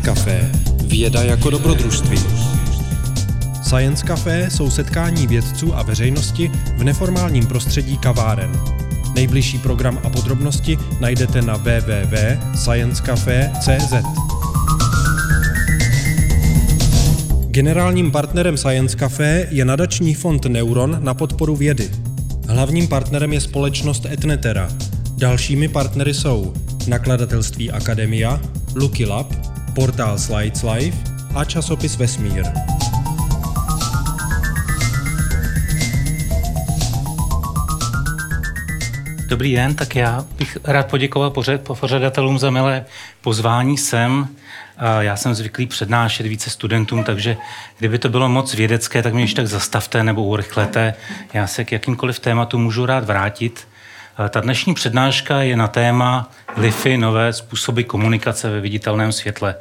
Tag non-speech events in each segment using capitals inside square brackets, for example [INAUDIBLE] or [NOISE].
Science Café. Věda jako dobrodružství. Science Café jsou setkání vědců a veřejnosti v neformálním prostředí kaváren. Nejbližší program a podrobnosti najdete na www.sciencecafe.cz. Generálním partnerem Science Café je nadační fond Neuron na podporu vědy. Hlavním partnerem je společnost Etnetera. Dalšími partnery jsou nakladatelství Akademia, Lucky Lab, portál Slides Life a časopis Vesmír. Dobrý den, tak já bych rád poděkoval pořadatelům za milé pozvání sem. Já jsem zvyklý přednášet více studentům, takže kdyby to bylo moc vědecké, tak mě ještě tak zastavte nebo urychlete. Já se k jakýmkoliv tématu můžu rád vrátit. Ta dnešní přednáška je na téma LIFy, nové způsoby komunikace ve viditelném světle.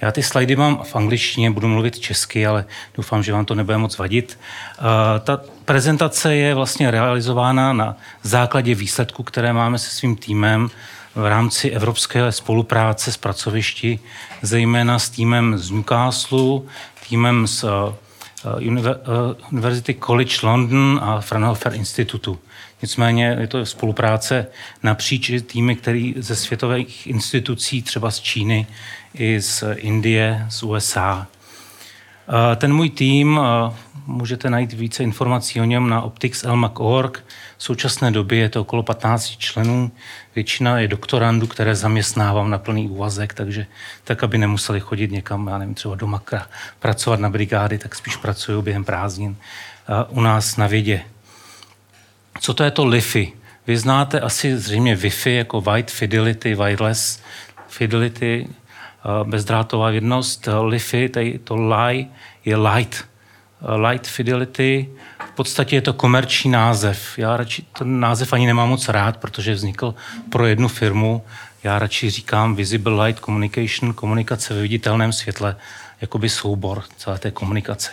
Já ty slajdy mám v angličtině, budu mluvit česky, ale doufám, že vám to nebude moc vadit. Ta prezentace je vlastně realizována na základě výsledků, které máme se svým týmem v rámci evropské spolupráce s pracovišti, zejména s týmem z Newcastle, týmem z University College London a Fraunhofer Institutu. Nicméně je to spolupráce napříč týmy, který ze světových institucí, třeba z Číny i z Indie, z USA. Ten můj tým, můžete najít více informací o něm na optixelmac.org. V současné době je to okolo 15 členů. Většina je doktorandů, které zaměstnávám na plný úvazek, takže tak, aby nemuseli chodit někam, já nevím, třeba do Makra, pracovat na brigády, tak spíš pracují během prázdnin u nás na vědě. Co to je to LiFi? Vy znáte asi zřejmě Wi-Fi jako Wide Fidelity, Wireless Fidelity, bezdrátová jednost. LiFi, to LI je Light. Light Fidelity, v podstatě je to komerční název. Já radši ten název ani nemám moc rád, protože vznikl pro jednu firmu. Já radši říkám Visible Light Communication, komunikace ve viditelném světle, jakoby soubor celé té komunikace.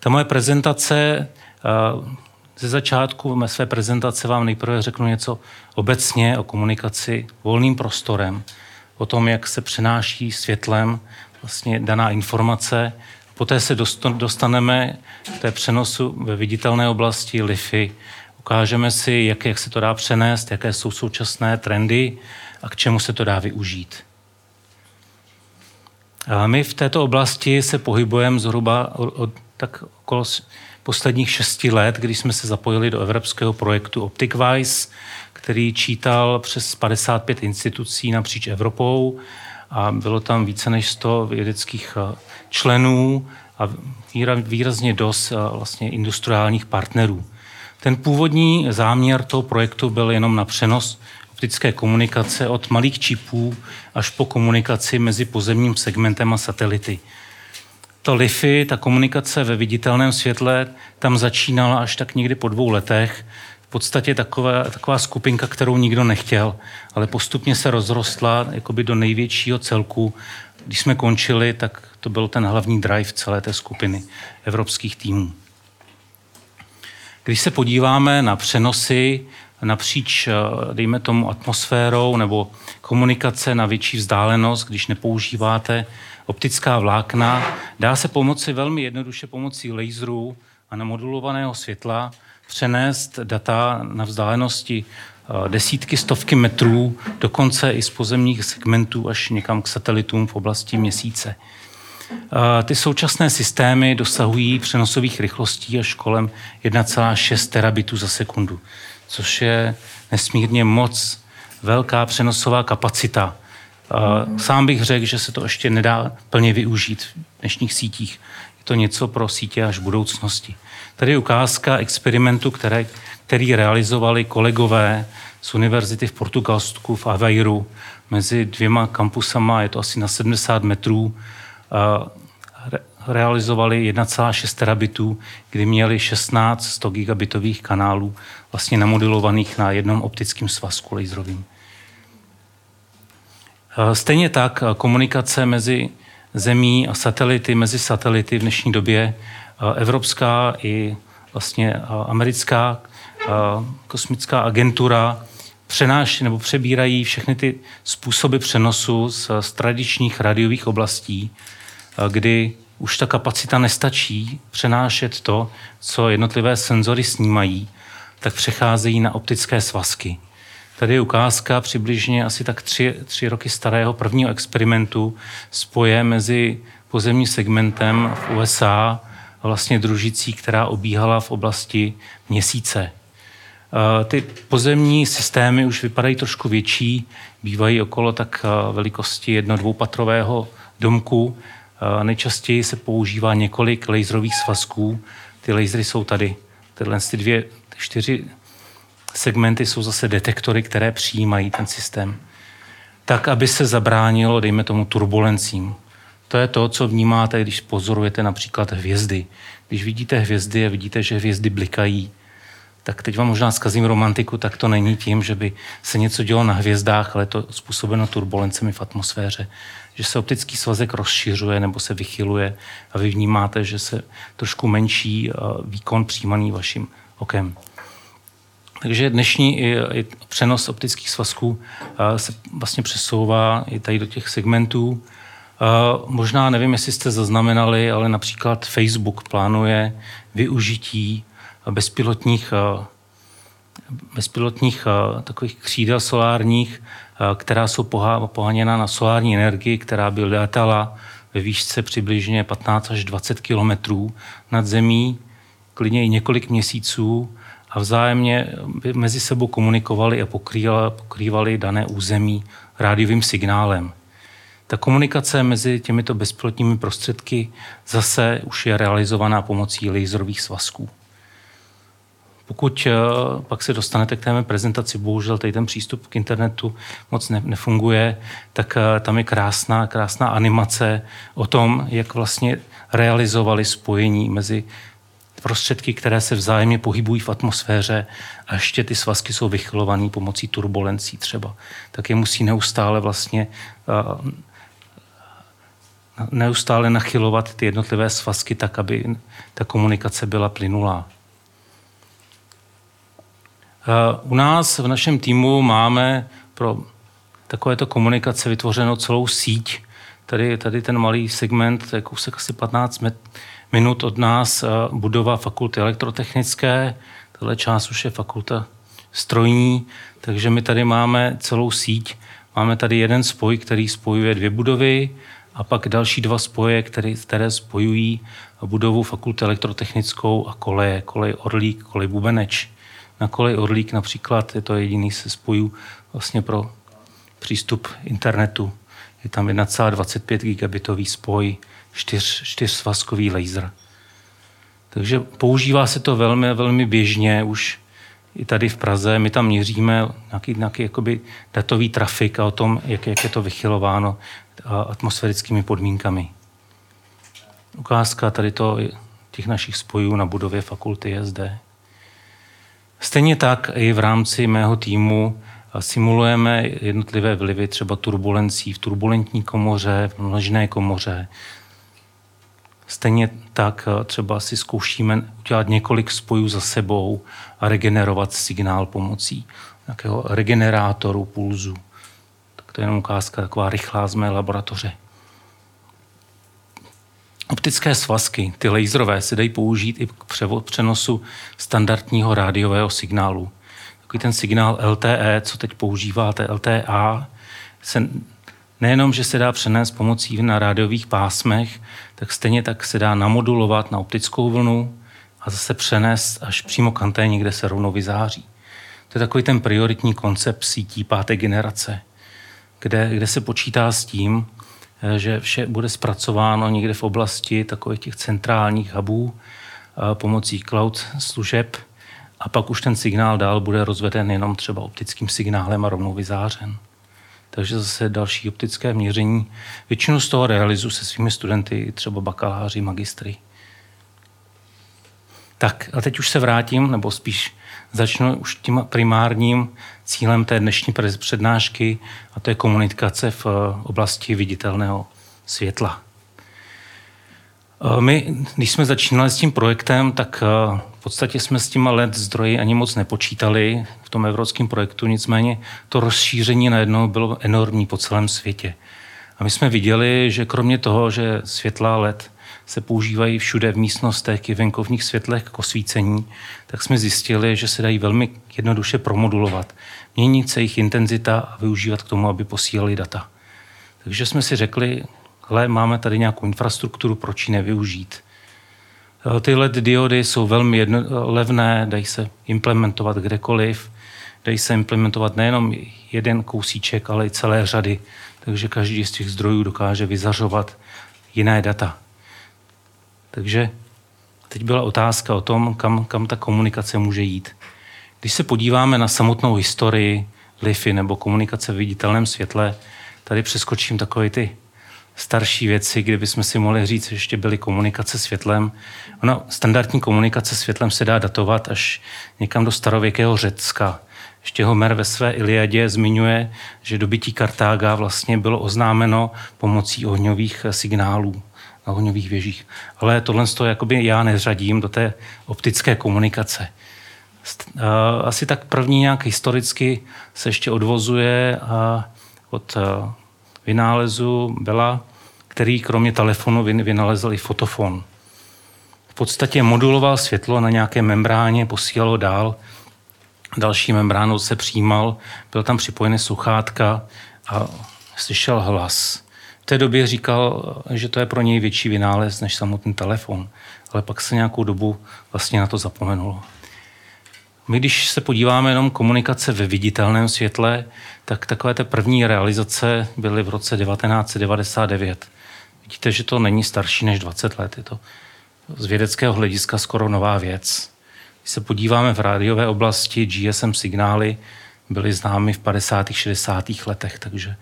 Ta moje prezentace ze začátku mé své prezentace vám nejprve řeknu něco obecně o komunikaci volným prostorem, o tom, jak se přenáší světlem vlastně daná informace. Poté se dostaneme k té přenosu ve viditelné oblasti LIFI. Ukážeme si, jak, jak se to dá přenést, jaké jsou současné trendy a k čemu se to dá využít. A my v této oblasti se pohybujeme zhruba od, tak okolo posledních šesti let, když jsme se zapojili do evropského projektu OpticWise, který čítal přes 55 institucí napříč Evropou a bylo tam více než 100 vědeckých eh, členů a výrazně dost eh, vlastně industriálních partnerů. Ten původní záměr toho projektu byl jenom na přenos optické komunikace od malých čipů až po komunikaci mezi pozemním segmentem a satelity to LiFi, ta komunikace ve viditelném světle, tam začínala až tak někdy po dvou letech. V podstatě taková, taková skupinka, kterou nikdo nechtěl, ale postupně se rozrostla jakoby do největšího celku. Když jsme končili, tak to byl ten hlavní drive celé té skupiny evropských týmů. Když se podíváme na přenosy napříč, dejme tomu, atmosférou nebo komunikace na větší vzdálenost, když nepoužíváte optická vlákna. Dá se pomoci velmi jednoduše pomocí laserů a namodulovaného světla přenést data na vzdálenosti eh, desítky, stovky metrů, dokonce i z pozemních segmentů až někam k satelitům v oblasti měsíce. Eh, ty současné systémy dosahují přenosových rychlostí až kolem 1,6 terabitů za sekundu, což je nesmírně moc velká přenosová kapacita Sám bych řekl, že se to ještě nedá plně využít v dnešních sítích. Je to něco pro sítě až budoucnosti. Tady je ukázka experimentu, které, který realizovali kolegové z univerzity v Portugalsku v Aveiru mezi dvěma kampusama, je to asi na 70 metrů, realizovali 1,6 terabitů, kdy měli 16 100 gigabitových kanálů vlastně namodelovaných na jednom optickém svazku laserovým. Eh, stejně tak eh, komunikace mezi zemí a satelity, mezi satelity v dnešní době eh, evropská i vlastně americká kosmická agentura přenáší nebo přebírají všechny ty způsoby přenosu z, z tradičních radiových oblastí, kdy už ta kapacita nestačí přenášet to, co jednotlivé senzory snímají, tak přecházejí na optické svazky. Tady je ukázka přibližně asi tak tři, tři roky starého prvního experimentu spoje mezi pozemním segmentem v USA a vlastně družicí, která obíhala v oblasti měsíce. Ty pozemní systémy už vypadají trošku větší, bývají okolo tak velikosti jedno-dvoupatrového domku. Nejčastěji se používá několik laserových svazků. Ty lasery jsou tady. Tyhle ty dvě, ty čtyři segmenty jsou zase detektory, které přijímají ten systém. Tak, aby se zabránilo, dejme tomu, turbulencím. To je to, co vnímáte, když pozorujete například hvězdy. Když vidíte hvězdy a vidíte, že hvězdy blikají, tak teď vám možná zkazím romantiku, tak to není tím, že by se něco dělo na hvězdách, ale to způsobeno turbulencemi v atmosféře. Že se optický svazek rozšiřuje nebo se vychyluje a vy vnímáte, že se trošku menší výkon přijímaný vaším okem. Takže dnešní i, i přenos optických svazků se vlastně přesouvá i tady do těch segmentů. Možná nevím, jestli jste zaznamenali, ale například Facebook plánuje využití bezpilotních, bezpilotních takových křídel solárních, která jsou poháněna na solární energii, která by létala ve výšce přibližně 15 až 20 kilometrů nad zemí, klidně i několik měsíců a vzájemně mezi sebou komunikovali a pokrývali, pokrývali dané území rádiovým signálem. Ta komunikace mezi těmito bezpilotními prostředky zase už je realizovaná pomocí laserových svazků. Pokud eh, pak se dostanete k té mé prezentaci, bohužel tady ten přístup k internetu moc ne, nefunguje, tak eh, tam je krásná, krásná animace o tom, jak vlastně realizovali spojení mezi prostředky, které se vzájemně pohybují v atmosféře a ještě ty svazky jsou vychylované pomocí turbulencí třeba, tak je musí neustále vlastně neustále nachylovat ty jednotlivé svazky tak, aby ta komunikace byla plynulá. U nás v našem týmu máme pro takovéto komunikace vytvořenou celou síť. Tady, tady ten malý segment, je kousek asi 15 met, minut od nás budova fakulty elektrotechnické, tahle část už je fakulta strojní, takže my tady máme celou síť. Máme tady jeden spoj, který spojuje dvě budovy a pak další dva spoje, které, které spojují budovu fakulty elektrotechnickou a koleje, kolej Orlík, kolej Bubeneč. Na kolej Orlík například je to jediný se spojů vlastně pro přístup internetu. Je tam 1,25 gigabitový spoj čtyř, čtyřsvazkový laser. Takže používá se to velmi, velmi běžně už i tady v Praze. My tam měříme nějaký, nějaký jakoby datový trafik a o tom, jak, jak je to vychylováno atmosférickými podmínkami. Ukázka tady to, těch našich spojů na budově fakulty zde. Stejně tak i v rámci mého týmu simulujeme jednotlivé vlivy třeba turbulencí v turbulentní komoře, v množné komoře, Stejně tak eh, třeba si zkoušíme udělat několik spojů za sebou a regenerovat signál pomocí nějakého regenerátoru pulzu. Tak to je jenom ukázka taková rychlá z mé laboratoře. Optické svazky, ty laserové, se dají použít i k přenosu standardního rádiového signálu. Takový ten signál LTE, co teď používáte, LTA, se nejenom, že se dá přenést pomocí na rádiových pásmech, tak stejně tak se dá namodulovat na optickou vlnu a zase přenést až přímo k anténě, kde se rovnou vyzáří. To je takový ten prioritní koncept sítí páté generace, kde, kde se počítá s tím, eh, že vše bude zpracováno někde v oblasti takových těch centrálních hubů eh, pomocí cloud služeb a pak už ten signál dál bude rozveden jenom třeba optickým signálem a rovnou vyzářen takže zase další optické měření. Většinu z toho realizuji se svými studenty, třeba bakaláři, magistry. Tak a teď už se vrátím, nebo spíš začnu už tím primárním cílem té dnešní přednášky, a to je komunikace v eh, oblasti viditelného světla. My, když jsme začínali s tím projektem, tak v podstatě jsme s těma LED zdroji ani moc nepočítali v tom evropském projektu, nicméně to rozšíření najednou bylo enormní po celém světě. A my jsme viděli, že kromě toho, že světla LED se používají všude v místnostech i venkovních světlech k osvícení, tak jsme zjistili, že se dají velmi jednoduše promodulovat, měnit se jejich intenzita a využívat k tomu, aby posílali data. Takže jsme si řekli, ale máme tady nějakou infrastrukturu, proč ji nevyužít. Eh, ty LED diody jsou velmi jedno, levné, dají se implementovat kdekoliv, dají se implementovat nejenom jeden kousíček, ale i celé řady, takže každý z těch zdrojů dokáže vyzařovat jiné data. Takže teď byla otázka o tom, kam, kam ta komunikace může jít. Když se podíváme na samotnou historii LIFy nebo komunikace v viditelném světle, tady přeskočím takové ty starší věci, kde bychom si mohli říct, že ještě byly komunikace světlem. Ono, standardní komunikace světlem se dá datovat až někam do starověkého Řecka. Ještě Homer ve své Iliadě zmiňuje, že dobytí Kartága vlastně bylo oznámeno pomocí ohňových signálů na ohňových věžích. Ale tohle to jakoby já neřadím do té optické komunikace. Asi tak první nějak historicky se ještě odvozuje od vynálezu Bela, který kromě telefonu vynalezl i fotofon. V podstatě moduloval světlo na nějaké membráně, posílalo dál, další membránou se přijímal, byl tam připojený sluchátka a slyšel hlas. V té době říkal, že to je pro něj větší vynález než samotný telefon, ale pak se nějakou dobu vlastně na to zapomenulo. My, když se podíváme jenom komunikace ve viditelném světle, tak takové ty první realizace byly v roce 1999. Vidíte, že to není starší než 20 let. Je to z vědeckého hlediska skoro nová věc. Když se podíváme v rádiové oblasti, GSM signály byly známy v 50. 60. letech, takže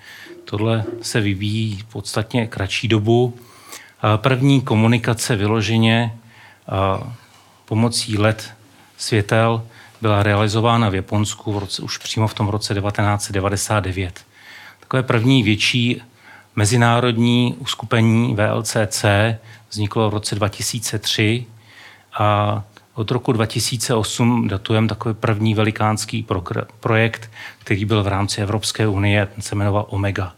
tohle se vyvíjí podstatně kratší dobu. První komunikace vyloženě pomocí LED světel byla realizována v Japonsku v roce, už přímo v tom roce 1999. Takové první větší mezinárodní uskupení VLCC vzniklo v roce 2003 a od roku 2008 datujeme takový první velikánský projekt, který byl v rámci Evropské unie, ten se jmenoval Omega.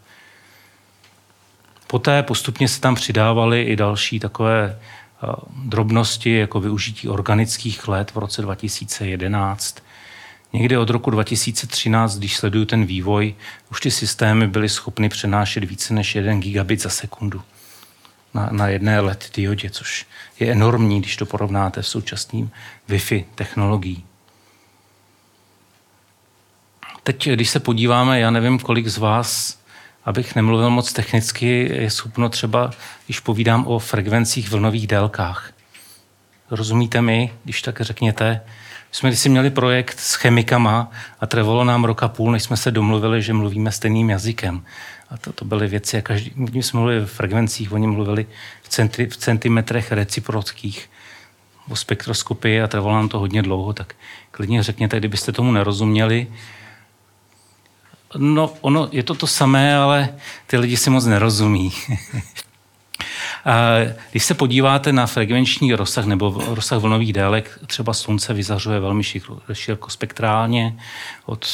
Poté postupně se tam přidávaly i další takové drobnosti, jako využití organických let v roce 2011. Někdy od roku 2013, když sleduju ten vývoj, už ty systémy byly schopny přenášet více než 1 gigabit za sekundu na, na jedné LED diodě, což je enormní, když to porovnáte s současným Wi-Fi technologií. Teď, když se podíváme, já nevím, kolik z vás abych nemluvil moc technicky, je schopno třeba, když povídám o frekvencích vlnových délkách. Rozumíte mi, když tak řekněte? Jsme si měli projekt s chemikama a trvalo nám roka půl, než jsme se domluvili, že mluvíme stejným jazykem. A to, to byly věci, jak každý, my jsme mluvili v frekvencích, oni mluvili v, centri, v centimetrech reciprockých o spektroskopii a trvalo nám to hodně dlouho, tak klidně řekněte, kdybyste tomu nerozuměli, No, ono je to to samé, ale ty lidi si moc nerozumí. [LAUGHS] A když se podíváte na frekvenční rozsah nebo rozsah vlnových délek, třeba slunce vyzařuje velmi širokospektrálně od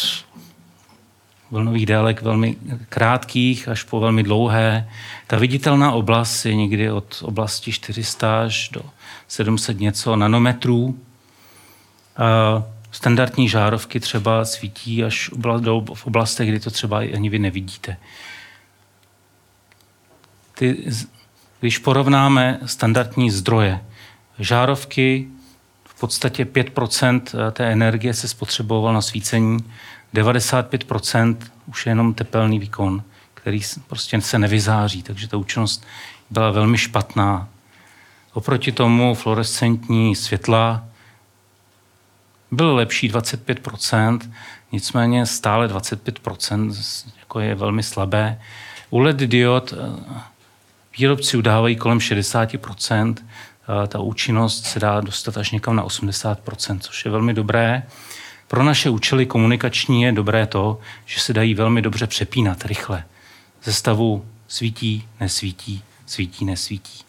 vlnových délek velmi krátkých až po velmi dlouhé. Ta viditelná oblast je někdy od oblasti 400 až do 700 něco nanometrů. A standardní žárovky třeba svítí až v oblastech, kdy to třeba ani vy nevidíte. Ty, když porovnáme standardní zdroje, žárovky, v podstatě 5% té energie se spotřeboval na svícení, 95% už je jenom tepelný výkon, který prostě se nevyzáří, takže ta účinnost byla velmi špatná. Oproti tomu fluorescentní světla byl lepší 25%, nicméně stále 25% jako je velmi slabé. U LED diod eh, výrobci udávají kolem 60%, eh, ta účinnost se dá dostat až někam na 80%, což je velmi dobré. Pro naše účely komunikační je dobré to, že se dají velmi dobře přepínat rychle. Ze stavu svítí, nesvítí, svítí, nesvítí.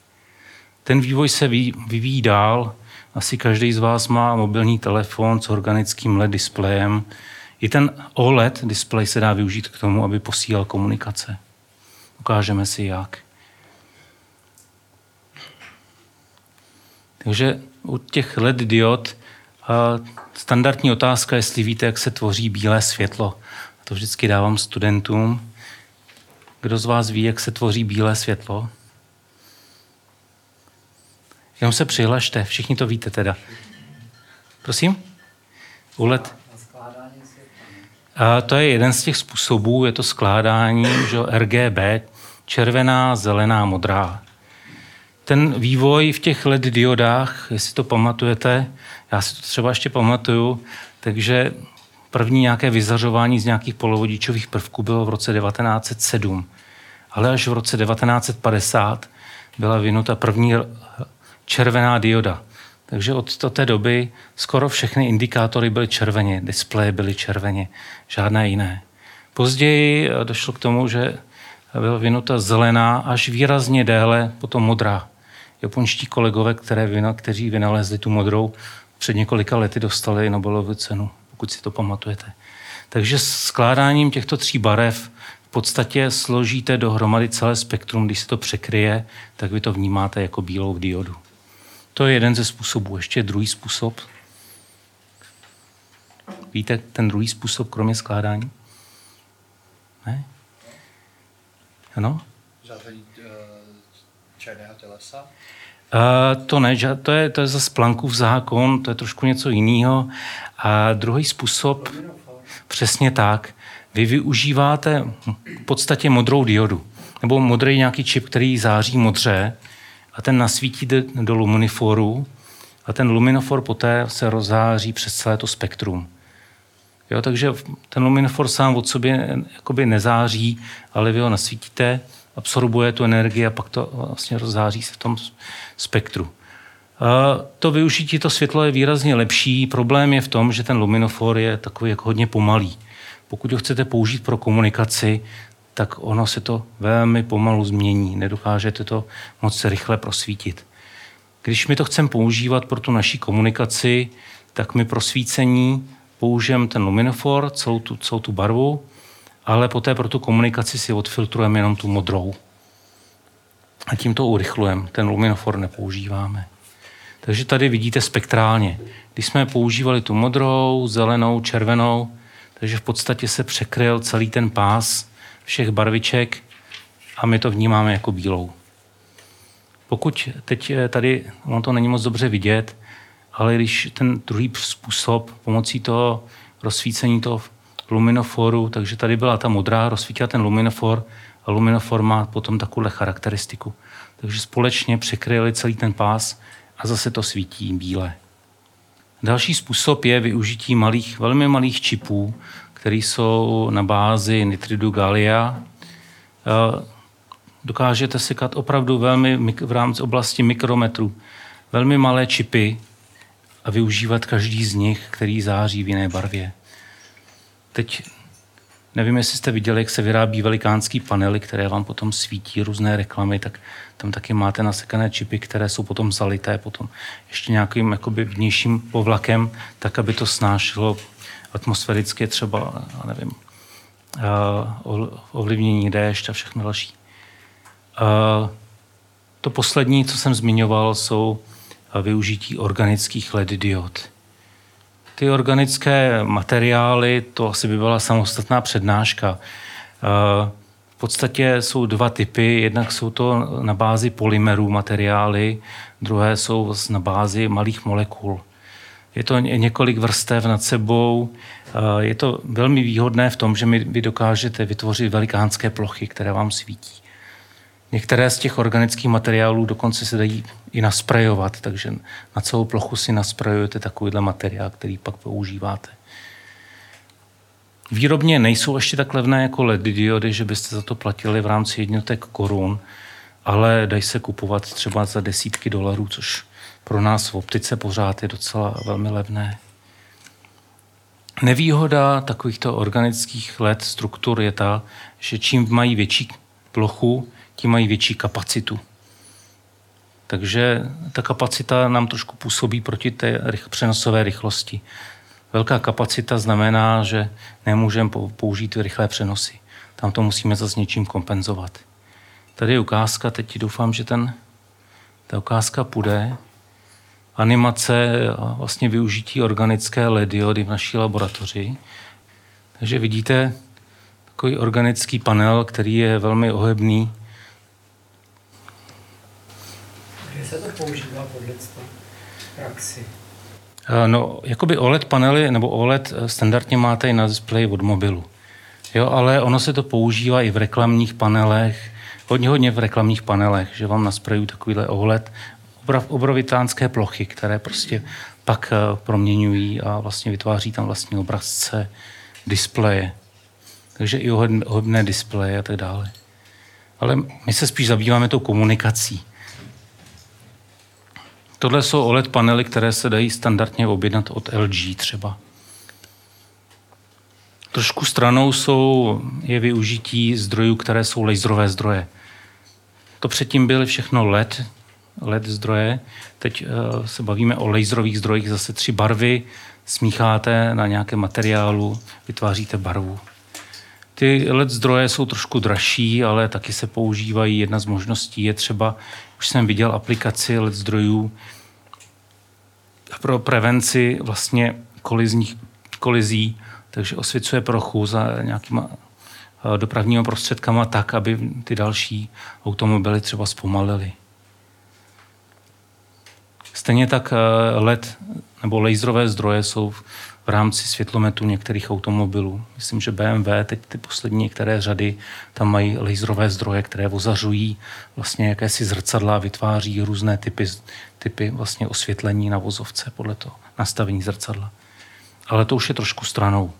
Ten vývoj se vyvíjí dál. Asi každý z vás má mobilní telefon s organickým LED displejem. I ten OLED displej se dá využít k tomu, aby posílal komunikace. Ukážeme si jak. Takže u těch LED diod standardní otázka, jestli víte, jak se tvoří bílé světlo. To vždycky dávám studentům. Kdo z vás ví, jak se tvoří bílé světlo? Jenom se přihlašte, všichni to víte teda. Prosím? Ulet? A to je jeden z těch způsobů, je to skládání že RGB, červená, zelená, modrá. Ten vývoj v těch LED diodách, jestli to pamatujete, já si to třeba ještě pamatuju, takže první nějaké vyzařování z nějakých polovodičových prvků bylo v roce 1907. Ale až v roce 1950 byla vynuta první červená dioda. Takže od té doby skoro všechny indikátory byly červeně, displeje byly červeně, žádné jiné. Později došlo k tomu, že byla vynuta zelená až výrazně déle, potom modrá. Japonští kolegové, které, kteří vynalezli tu modrou, před několika lety dostali Nobelovu cenu, pokud si to pamatujete. Takže skládáním těchto tří barev v podstatě složíte dohromady celé spektrum, když se to překryje, tak vy to vnímáte jako bílou diodu. To je jeden ze způsobů. Ještě druhý způsob. Víte ten druhý způsob, kromě skládání? Ne? Ano? Zavření eh, černého tělesa? Uh, to ne, to je, to je zase Plankův zákon, to je trošku něco jiného. A druhý způsob, přesně tak, vy využíváte v podstatě modrou diodu, nebo modrý nějaký čip, který září modře, a ten nasvítí do luminiforu a ten luminofor poté se rozzáří přes celé to spektrum. Jo, takže ten luminofor sám od sobě jakoby nezáří, ale vy ho nasvítíte, absorbuje tu energii a pak to vlastně rozzáří se v tom spektru. To využití to světlo je výrazně lepší. Problém je v tom, že ten luminofor je takový jako hodně pomalý. Pokud ho chcete použít pro komunikaci, tak ono se to velmi pomalu změní. Nedokážete to moc rychle prosvítit. Když my to chceme používat pro tu naší komunikaci, tak my pro svícení použijeme ten luminofor, celou tu, celou tu barvu, ale poté pro tu komunikaci si odfiltrujeme jenom tu modrou. A tím to urychlujeme. Ten luminofor nepoužíváme. Takže tady vidíte spektrálně. Když jsme používali tu modrou, zelenou, červenou, takže v podstatě se překryl celý ten pás všech barviček a my to vnímáme jako bílou. Pokud teď eh, tady, ono to není moc dobře vidět, ale když ten druhý způsob pomocí toho rozsvícení toho luminoforu, takže tady byla ta modrá, rozsvítila ten luminofor a luminofor má potom takovou charakteristiku. Takže společně překryli celý ten pás a zase to svítí bíle. Další způsob je využití malých, velmi malých čipů, které jsou na bázi nitridu galia. Dokážete sekat opravdu velmi v rámci oblasti mikrometrů velmi malé čipy a využívat každý z nich, který září v jiné barvě. Teď nevím, jestli jste viděli, jak se vyrábí velikánský panely, které vám potom svítí různé reklamy, tak tam taky máte nasekané čipy, které jsou potom zalité potom ještě nějakým jakoby vnějším povlakem, tak, aby to snášelo atmosféricky třeba, nevím, ovlivnění déšť a všechno další. To poslední, co jsem zmiňoval, jsou využití organických LED diod. Ty organické materiály, to asi by byla samostatná přednáška. V podstatě jsou dva typy. Jednak jsou to na bázi polymerů materiály, druhé jsou na bázi malých molekul. Je to několik vrstev nad sebou. Je to velmi výhodné v tom, že vy dokážete vytvořit velikánské plochy, které vám svítí. Některé z těch organických materiálů dokonce se dají i nasprejovat, takže na celou plochu si nasprejujete takovýhle materiál, který pak používáte. Výrobně nejsou ještě tak levné jako LED diody, že byste za to platili v rámci jednotek korun, ale dají se kupovat třeba za desítky dolarů, což pro nás v optice pořád je docela velmi levné. Nevýhoda takovýchto organických LED struktur je ta, že čím mají větší plochu, tím mají větší kapacitu. Takže ta kapacita nám trošku působí proti té přenosové rychlosti. Velká kapacita znamená, že nemůžeme použít rychlé přenosy. Tam to musíme zase něčím kompenzovat. Tady je ukázka, teď doufám, že ten, ta ukázka půjde. Animace a vlastně využití organické LED diody v naší laboratoři. Takže vidíte takový organický panel, který je velmi ohebný. Kde se to používá podle praxi? No, jakoby OLED panely nebo OLED standardně máte i na displeji od mobilu. Jo, ale ono se to používá i v reklamních panelech, hodně, hodně v reklamních panelech, že vám nasprejují takovýhle ohled, obrovitánské plochy, které prostě pak eh, proměňují a vlastně vytváří tam vlastní obrazce, displeje. Takže i ohodné displeje a tak dále. Ale my se spíš zabýváme tou komunikací. Tohle jsou OLED panely, které se dají standardně objednat od LG třeba. Trošku stranou jsou, je využití zdrojů, které jsou laserové zdroje. To předtím byly všechno LED, LED zdroje. Teď uh, se bavíme o laserových zdrojích, zase tři barvy, smícháte na nějakém materiálu, vytváříte barvu. Ty LED zdroje jsou trošku dražší, ale taky se používají. Jedna z možností je třeba, už jsem viděl aplikaci LED zdrojů pro prevenci vlastně kolizních, kolizí, takže osvěcuje prochu za nějakýma eh, dopravními prostředkama tak, aby ty další automobily třeba zpomalily. Stejně tak eh, LED nebo laserové zdroje jsou v rámci světlometu některých automobilů. Myslím, že BMW, teď ty poslední některé řady, tam mají laserové zdroje, které ozařují vlastně jakési zrcadla, vytváří různé typy, typy vlastně osvětlení na vozovce podle toho nastavení zrcadla. Ale to už je trošku stranou.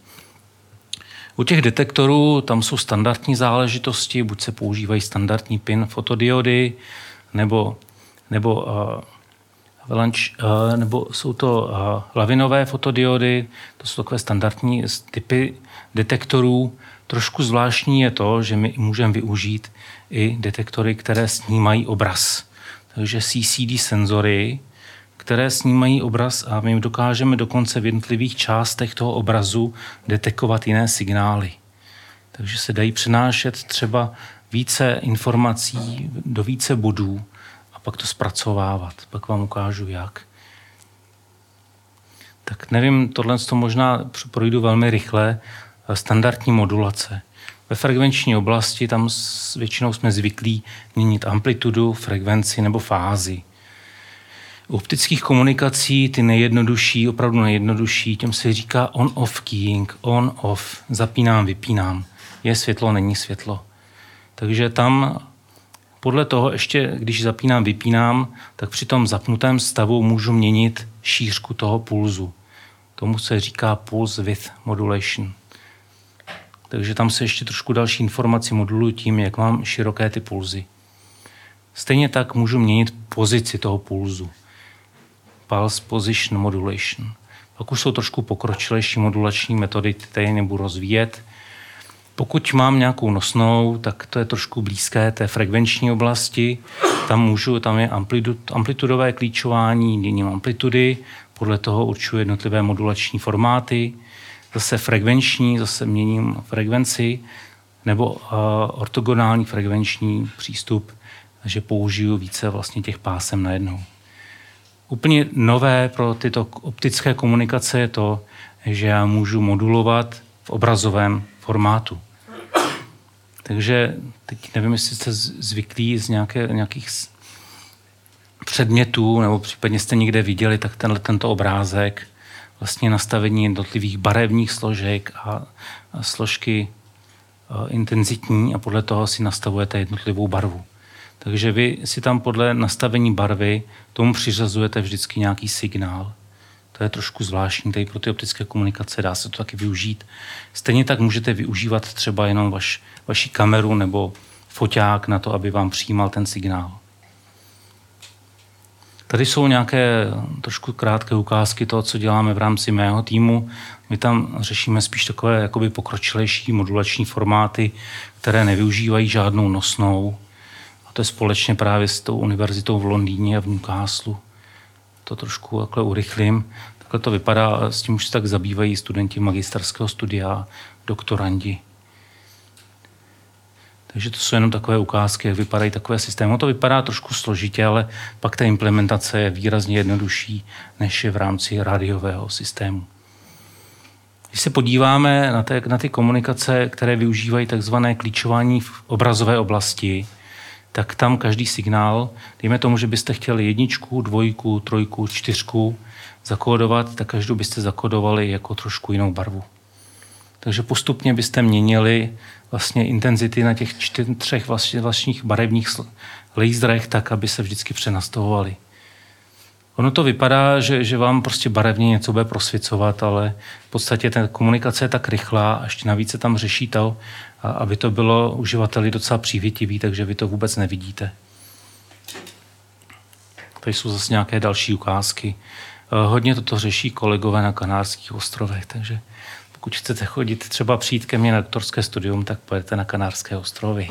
U těch detektorů tam jsou standardní záležitosti, buď se používají standardní PIN fotodiody, nebo, nebo, avalanche, uh, nebo jsou to uh, lavinové fotodiody, to jsou takové standardní typy detektorů. Trošku zvláštní je to, že my můžeme využít i detektory, které snímají obraz. Takže CCD senzory, které snímají obraz a my dokážeme dokonce v jednotlivých částech toho obrazu detekovat jiné signály. Takže se dají přenášet třeba více informací do více bodů pak to zpracovávat. Pak vám ukážu, jak. Tak nevím, tohle to možná projdu velmi rychle. Standardní modulace. Ve frekvenční oblasti tam většinou jsme zvyklí měnit amplitudu, frekvenci nebo fázi. U optických komunikací ty nejjednodušší, opravdu nejjednodušší, těm se říká on-off keying, on-off, zapínám, vypínám. Je světlo, není světlo. Takže tam podle toho ještě, když zapínám, vypínám, tak při tom zapnutém stavu můžu měnit šířku toho pulzu. Tomu se říká pulse width modulation. Takže tam se ještě trošku další informaci moduluji tím, jak mám široké ty pulzy. Stejně tak můžu měnit pozici toho pulzu. Pulse Position Modulation. Pak už jsou trošku pokročilejší modulační metody, které nebudu rozvíjet. Pokud mám nějakou nosnou, tak to je trošku blízké té frekvenční oblasti. Tam můžu, tam je amplitud, amplitudové klíčování, měním amplitudy, podle toho určuji jednotlivé modulační formáty. Zase frekvenční, zase měním frekvenci, nebo uh, ortogonální frekvenční přístup, že použiju více vlastně těch pásem najednou. Úplně nové pro tyto optické komunikace je to, že já můžu modulovat v obrazovém formátu. Takže teď nevím, jestli jste zvyklí z nějaké, nějakých předmětů, nebo případně jste někde viděli, tak tenhle tento obrázek, vlastně nastavení jednotlivých barevních složek a, a složky a, intenzitní a podle toho si nastavujete jednotlivou barvu. Takže vy si tam podle nastavení barvy tomu přiřazujete vždycky nějaký signál. To je trošku zvláštní tady pro ty optické komunikace, dá se to taky využít. Stejně tak můžete využívat třeba jenom vaš, vaši kameru nebo foťák na to, aby vám přijímal ten signál. Tady jsou nějaké trošku krátké ukázky toho, co děláme v rámci mého týmu. My tam řešíme spíš takové jakoby pokročilejší modulační formáty, které nevyužívají žádnou nosnou, A to je společně právě s tou univerzitou v Londýně a v Newcastle. To trošku takhle urychlím. Takhle to vypadá, s tím už se tak zabývají studenti magisterského studia, doktorandi. Takže to jsou jenom takové ukázky, jak vypadají takové systémy. to vypadá trošku složitě, ale pak ta implementace je výrazně jednodušší, než je v rámci rádiového systému. Když se podíváme na, te, na ty komunikace, které využívají takzvané klíčování v obrazové oblasti, tak tam každý signál, dejme tomu, že byste chtěli jedničku, dvojku, trojku, čtyřku zakódovat, tak každou byste zakódovali jako trošku jinou barvu. Takže postupně byste měnili vlastně intenzity na těch čtyř, třech vlastně, vlastních barevních laserech tak, aby se vždycky přenastavovali. Ono to vypadá, že, že vám prostě barevně něco bude prosvěcovat, ale v podstatě ta komunikace je tak rychlá a ještě navíc se tam řeší to, aby to bylo uživateli docela přívětivý, takže vy to vůbec nevidíte. Tady jsou zase nějaké další ukázky. Eh, hodně toto řeší kolegové na Kanárských ostrovech, takže pokud chcete chodit třeba přijít ke mně na doktorské studium, tak pojedete na Kanárské ostrovy.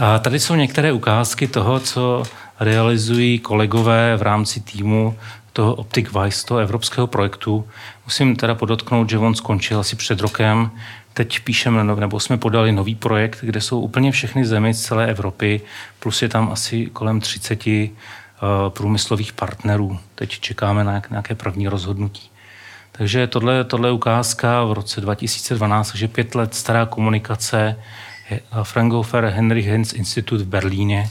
A tady jsou některé ukázky toho, co realizují kolegové v rámci týmu toho Optic Vice, toho evropského projektu. Musím teda podotknout, že on skončil asi před rokem. Teď píšeme, nebo jsme podali nový projekt, kde jsou úplně všechny země z celé Evropy, plus je tam asi kolem 30 uh, eh, průmyslových partnerů. Teď čekáme na nějaké první rozhodnutí. Takže tohle, tohle je ukázka v roce 2012, takže pět let stará komunikace Fraunhofer Henry Hens Institut v Berlíně.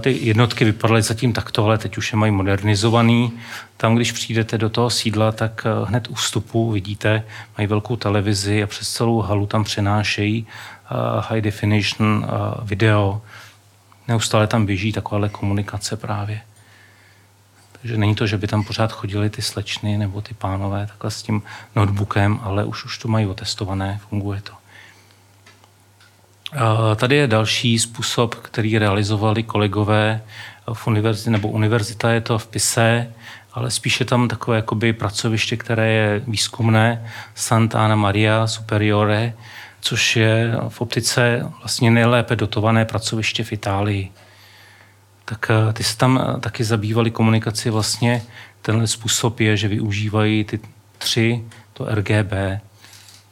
Ty jednotky vypadaly zatím takto, ale teď už je mají modernizovaný. Tam, když přijdete do toho sídla, tak eh, hned u vstupu vidíte, mají velkou televizi a přes celou halu tam přenášejí eh, high definition eh, video. Neustále tam běží takováhle komunikace právě. Takže není to, že by tam pořád chodili ty slečny nebo ty pánové takhle s tím notebookem, ale už, už to mají otestované, funguje to. Tady je další způsob, který realizovali kolegové v univerzitě, nebo univerzita je to v PISE, ale spíše tam takové jakoby pracoviště, které je výzkumné, Santa Ana Maria Superiore, což je v optice vlastně nejlépe dotované pracoviště v Itálii tak eh, ty se tam eh, taky zabývali komunikaci vlastně. Tenhle způsob je, že využívají ty tři, to RGB,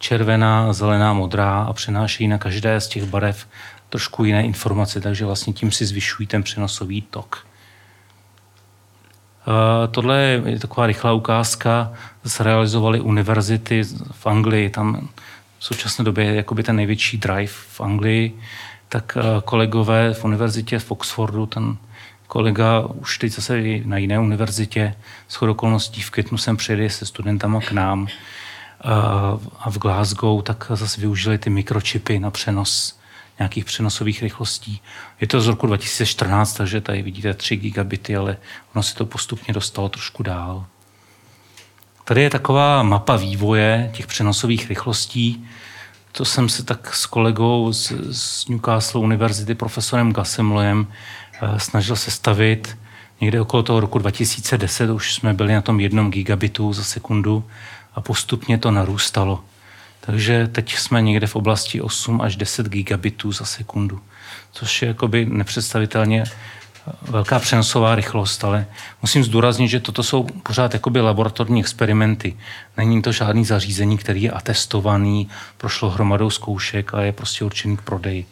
červená, zelená, modrá a přenášejí na každé z těch barev trošku jiné informace, takže vlastně tím si zvyšují ten přenosový tok. Uh, tohle je taková rychlá ukázka. Zase realizovali univerzity v Anglii, tam v současné době je jakoby ten největší drive v Anglii, tak kolegové v univerzitě v Oxfordu, ten kolega už teď zase na jiné univerzitě, s okolností v květnu jsem přijeli se studentama k nám a v Glasgow, tak zase využili ty mikročipy na přenos nějakých přenosových rychlostí. Je to z roku 2014, takže tady vidíte 3 gigabity, ale ono se to postupně dostalo trošku dál. Tady je taková mapa vývoje těch přenosových rychlostí. To jsem se tak s kolegou z, z Newcastle univerzity, profesorem Gasemlojem, Eh, snažil se stavit. Někde okolo toho roku 2010 už jsme byli na tom jednom gigabitu za sekundu a postupně to narůstalo. Takže teď jsme někde v oblasti 8 až 10 gigabitů za sekundu, což je jakoby nepředstavitelně eh, velká přenosová rychlost, ale musím zdůraznit, že toto jsou pořád jakoby laboratorní experimenty. Není to žádný zařízení, který je atestovaný, prošlo hromadou zkoušek a je prostě určený k prodeji.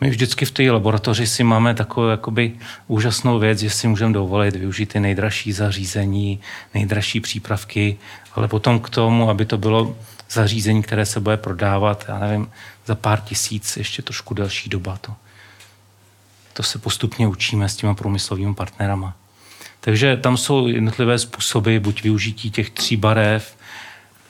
My vždycky v té laboratoři si máme takovou jakoby úžasnou věc, že si můžeme dovolit využít ty nejdražší zařízení, nejdražší přípravky, ale potom k tomu, aby to bylo zařízení, které se bude prodávat, já nevím, za pár tisíc, ještě trošku delší doba. To, to se postupně učíme s těma průmyslovými partnerama. Takže tam jsou jednotlivé způsoby, buď využití těch tří barev,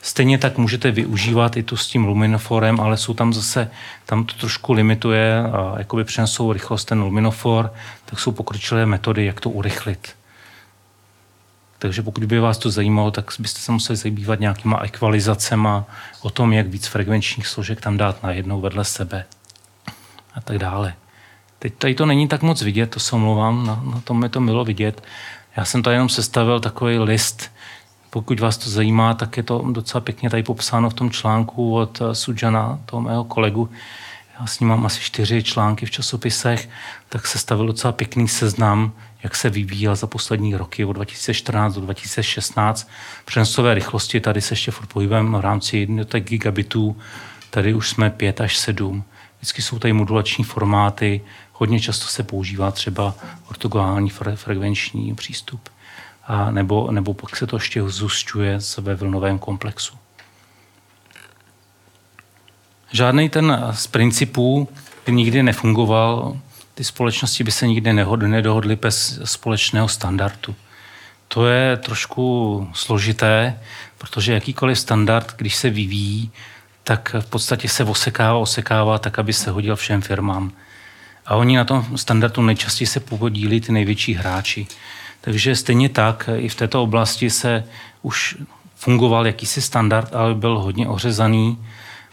Stejně tak můžete využívat i to s tím luminoforem, ale jsou tam zase, tam to trošku limituje a jakoby přenesou rychlost ten luminofor, tak jsou pokročilé metody, jak to urychlit. Takže pokud by vás to zajímalo, tak byste se museli zabývat nějakýma ekvalizacema o tom, jak víc frekvenčních složek tam dát najednou vedle sebe a tak dále. Teď tady to není tak moc vidět, to se omlouvám, na, na tom mi to bylo vidět. Já jsem tady jenom sestavil takový list pokud vás to zajímá, tak je to docela pěkně tady popsáno v tom článku od Sujana, toho mého kolegu. já s ním mám asi čtyři články v časopisech, tak se stavil docela pěkný seznam, jak se vyvíjel za poslední roky od 2014 do 2016. Přenosové rychlosti tady se ještě furt pohybujeme v rámci jednotek gigabitů, tady už jsme 5 až 7. Vždycky jsou tady modulační formáty, hodně často se používá třeba ortogonální frekvenční přístup. A nebo, nebo pak se to ještě zůstňuje ve vlnovém komplexu. Žádný ten z principů by nikdy nefungoval, ty společnosti by se nikdy nedohodly bez společného standardu. To je trošku složité, protože jakýkoliv standard, když se vyvíjí, tak v podstatě se osekává, osekává tak, aby se hodil všem firmám. A oni na tom standardu nejčastěji se podílí ty největší hráči. Takže stejně tak i v této oblasti se už fungoval jakýsi standard, ale byl hodně ořezaný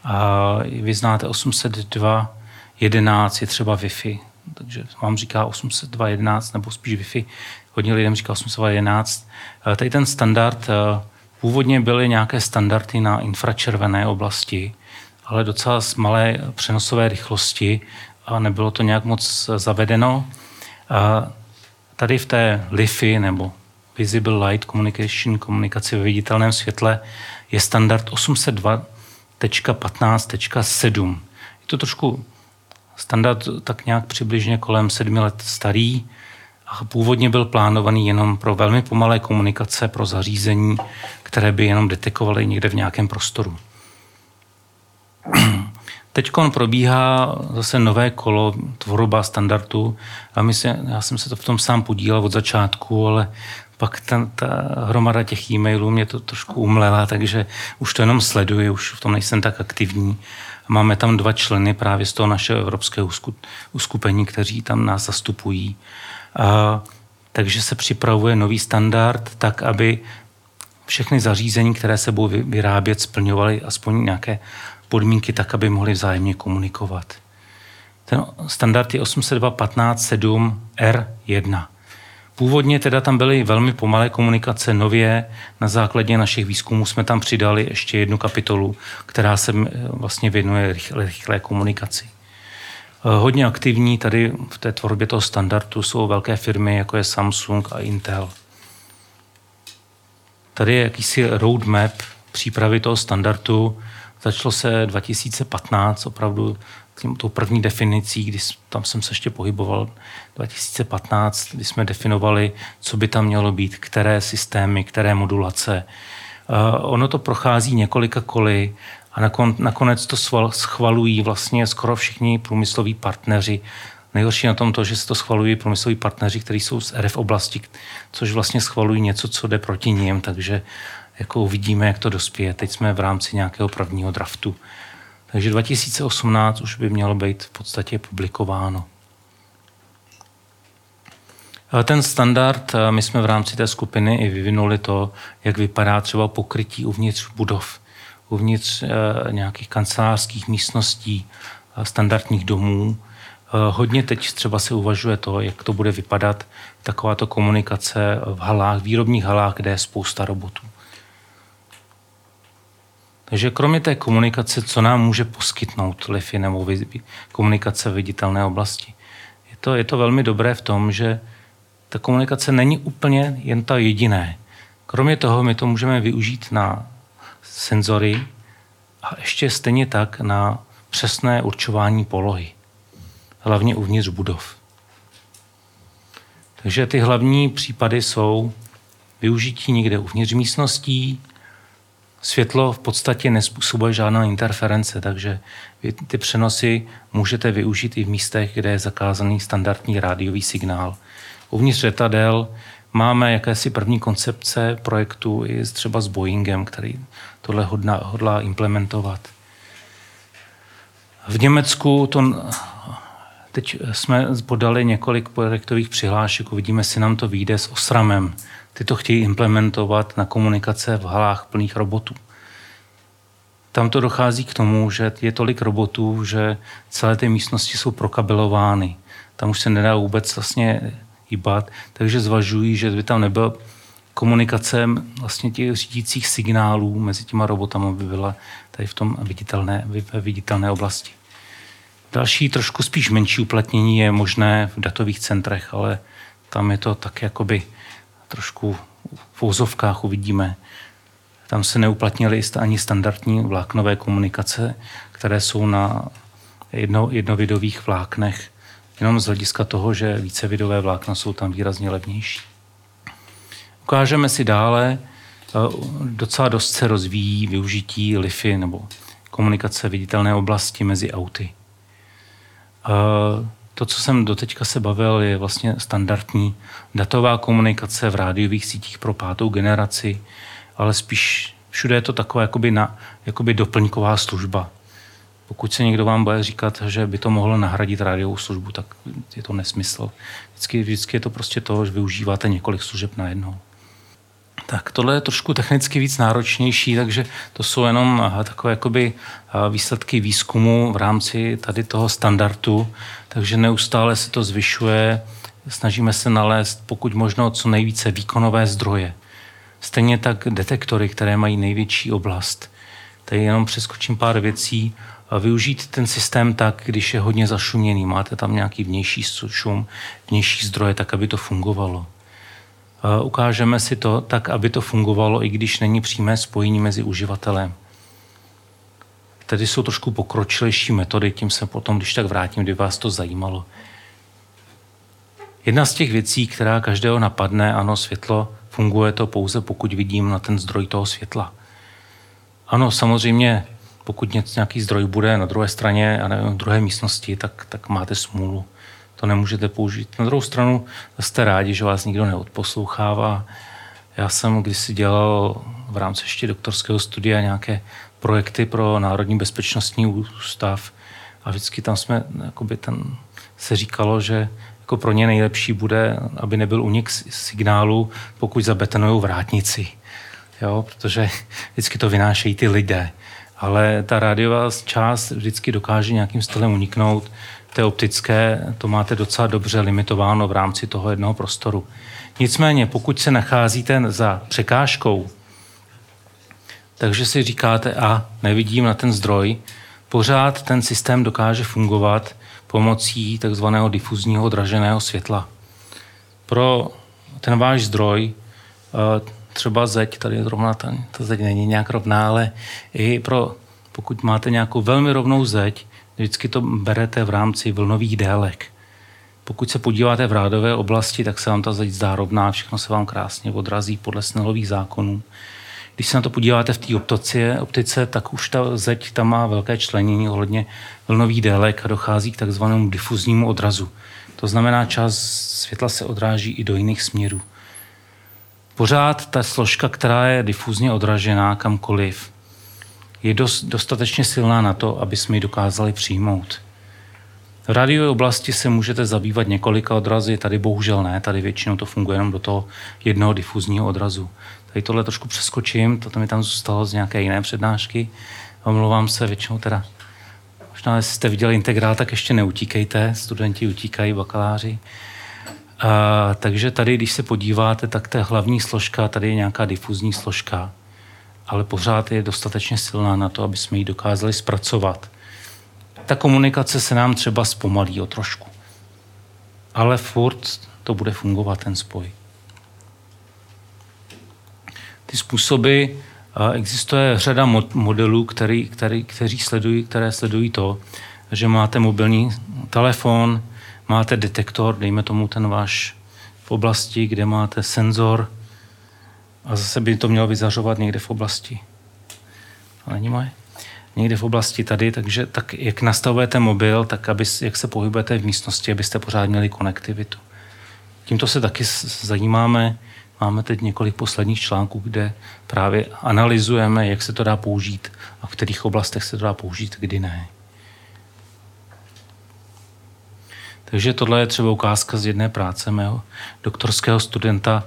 a vy znáte 802.11 je třeba Wi-Fi, takže vám říká 802.11 nebo spíš Wi-Fi. Hodně lidem říká 802.11. Tady ten standard, eh, původně byly nějaké standardy na infračervené oblasti, ale docela z malé přenosové rychlosti a nebylo to nějak moc zavedeno. A tady v té LiFi nebo Visible Light Communication, komunikaci ve viditelném světle, je standard 802 1.15.7. Je to trošku standard tak nějak přibližně kolem sedmi let starý a původně byl plánovaný jenom pro velmi pomalé komunikace pro zařízení, které by jenom detekovaly někde v nějakém prostoru. Teď probíhá zase nové kolo tvorba standardu a my se, já jsem se to v tom sám podílel od začátku, ale pak ten, ta hromada těch e-mailů mě to trošku umlela, takže už to jenom sleduji, už v tom nejsem tak aktivní. Máme tam dva členy právě z toho našeho evropského uskupení, kteří tam nás zastupují. A, takže se připravuje nový standard tak, aby všechny zařízení, které se budou vyrábět, splňovaly aspoň nějaké podmínky tak, aby mohly vzájemně komunikovat. Ten standard je 802.15.7 R1. Původně teda tam byly velmi pomalé komunikace, nově na základě našich výzkumů jsme tam přidali ještě jednu kapitolu, která se eh, vlastně věnuje rychlé, rychlé komunikaci. Eh, hodně aktivní tady v té tvorbě toho standardu jsou velké firmy, jako je Samsung a Intel. Tady je jakýsi roadmap přípravy toho standardu. Začalo se 2015, opravdu tím, tou první definicí, kdy tam jsem se ještě pohyboval 2015, kdy jsme definovali, co by tam mělo být, které systémy, které modulace. Uh, ono to prochází několika koly a nakon, nakonec to schvalují vlastně skoro všichni průmysloví partneři. Nejhorší na tom to, že se to schvalují průmysloví partneři, kteří jsou z RF oblasti, což vlastně schvalují něco, co jde proti ním, takže jako uvidíme, jak to dospěje. Teď jsme v rámci nějakého prvního draftu. Takže 2018 už by mělo být v podstatě publikováno. Ten standard, my jsme v rámci té skupiny i vyvinuli to, jak vypadá třeba pokrytí uvnitř budov, uvnitř nějakých kancelářských místností, standardních domů. Hodně teď třeba se uvažuje to, jak to bude vypadat takováto komunikace v halách, výrobních halách, kde je spousta robotů. Takže kromě té komunikace, co nám může poskytnout LIFI nebo komunikace v viditelné oblasti? Je to, je to velmi dobré v tom, že ta komunikace není úplně jen ta jediné. Kromě toho my to můžeme využít na senzory a ještě stejně tak na přesné určování polohy. Hlavně uvnitř budov. Takže ty hlavní případy jsou využití někde uvnitř místností, Světlo v podstatě nespůsobuje žádná interference, takže vy ty přenosy můžete využít i v místech, kde je zakázaný standardní rádiový signál. Uvnitř letadel máme jakési první koncepce projektu i třeba s Boeingem, který tohle hodná, hodlá implementovat. V Německu to, teď jsme podali několik projektových přihlášek, uvidíme, jestli nám to vyjde s Osramem ty to chtějí implementovat na komunikace v halách plných robotů. Tam to dochází k tomu, že je tolik robotů, že celé ty místnosti jsou prokabelovány. Tam už se nedá vůbec vlastně hýbat, takže zvažují, že by tam nebyl komunikace vlastně těch řídících signálů mezi těma robotama by byla tady v tom viditelné, ve viditelné oblasti. Další trošku spíš menší uplatnění je možné v datových centrech, ale tam je to tak jakoby trošku v úzovkách uvidíme. Tam se neuplatnily ani standardní vláknové komunikace, které jsou na jedno, jednovidových vláknech, jenom z hlediska toho, že vícevidové vlákna jsou tam výrazně levnější. Ukážeme si dále, eh, docela dost se rozvíjí využití LIFy nebo komunikace viditelné oblasti mezi auty. To, co jsem doteďka se bavil, je vlastně standardní datová komunikace v rádiových sítích pro pátou generaci, ale spíš všude je to taková jakoby, na, jakoby doplňková služba. Pokud se někdo vám bude říkat, že by to mohlo nahradit rádiovou službu, tak je to nesmysl. Vždycky, vždycky je to prostě to, že využíváte několik služeb na jedno. Tak tohle je trošku technicky víc náročnější, takže to jsou jenom takové jakoby výsledky výzkumu v rámci tady toho standardu, takže neustále se to zvyšuje. Snažíme se nalézt pokud možno co nejvíce výkonové zdroje. Stejně tak detektory, které mají největší oblast. Tady jenom přeskočím pár věcí. Využít ten systém tak, když je hodně zašuměný, máte tam nějaký vnější šum, vnější zdroje, tak aby to fungovalo. Ukážeme si to tak, aby to fungovalo, i když není přímé spojení mezi uživatelem. Tady jsou trošku pokročilejší metody, tím se potom, když tak vrátím, kdyby vás to zajímalo. Jedna z těch věcí, která každého napadne, ano, světlo, funguje to pouze, pokud vidím na ten zdroj toho světla. Ano, samozřejmě, pokud nějaký zdroj bude na druhé straně a v druhé místnosti, tak, tak máte smůlu to nemůžete použít. Na druhou stranu jste rádi, že vás nikdo neodposlouchává. Já jsem kdysi dělal v rámci ještě doktorského studia nějaké projekty pro Národní bezpečnostní ústav a vždycky tam jsme, jakoby ten, se říkalo, že jako pro ně nejlepší bude, aby nebyl unik signálu, pokud zabetonují vrátnici. Jo, protože vždycky to vynášejí ty lidé. Ale ta rádiová část vždycky dokáže nějakým stylem uniknout té optické to máte docela dobře limitováno v rámci toho jednoho prostoru. Nicméně, pokud se nacházíte za překážkou, takže si říkáte, a nevidím na ten zdroj, pořád ten systém dokáže fungovat pomocí takzvaného difuzního draženého světla. Pro ten váš zdroj, eh, třeba zeď, tady zrovna ta, ta zeď není nějak rovná, ale i pro, pokud máte nějakou velmi rovnou zeď, Vždycky to berete v rámci vlnových délek. Pokud se podíváte v rádové oblasti, tak se vám ta zeď zdá rovná, všechno se vám krásně odrazí podle snelových zákonů. Když se na to podíváte v té optice, optice, tak už ta zeď tam má velké členění ohledně vlnových délek a dochází k takzvanému difuznímu odrazu. To znamená, čas světla se odráží i do jiných směrů. Pořád ta složka, která je difuzně odražená kamkoliv, je dost, dostatečně silná na to, aby jsme ji dokázali přijmout. V rádiové oblasti se můžete zabývat několika odrazy, tady bohužel ne, tady většinou to funguje jenom do toho jednoho difuzního odrazu. Tady tohle trošku přeskočím, to mi tam zůstalo z nějaké jiné přednášky. Omlouvám se, většinou teda, možná jestli jste viděli integrál, tak ještě neutíkejte, studenti utíkají, bakaláři. A, takže tady, když se podíváte, tak ta hlavní složka, tady je nějaká difuzní složka ale pořád je dostatečně silná na to, aby jsme ji dokázali zpracovat. Ta komunikace se nám třeba zpomalí o trošku. Ale furt to bude fungovat, ten spoj. Ty způsoby, existuje řada modelů, který, který, kteří sledují, které sledují to, že máte mobilní telefon, máte detektor, dejme tomu ten váš v oblasti, kde máte senzor, a zase by to mělo vyzařovat někde v oblasti. To není moje? Někde v oblasti tady, takže tak jak nastavujete mobil, tak aby, jak se pohybujete v místnosti, abyste pořád měli konektivitu. Tímto se taky zajímáme. Máme teď několik posledních článků, kde právě analyzujeme, jak se to dá použít a v kterých oblastech se to dá použít, kdy ne. Takže tohle je třeba ukázka z jedné práce mého doktorského studenta,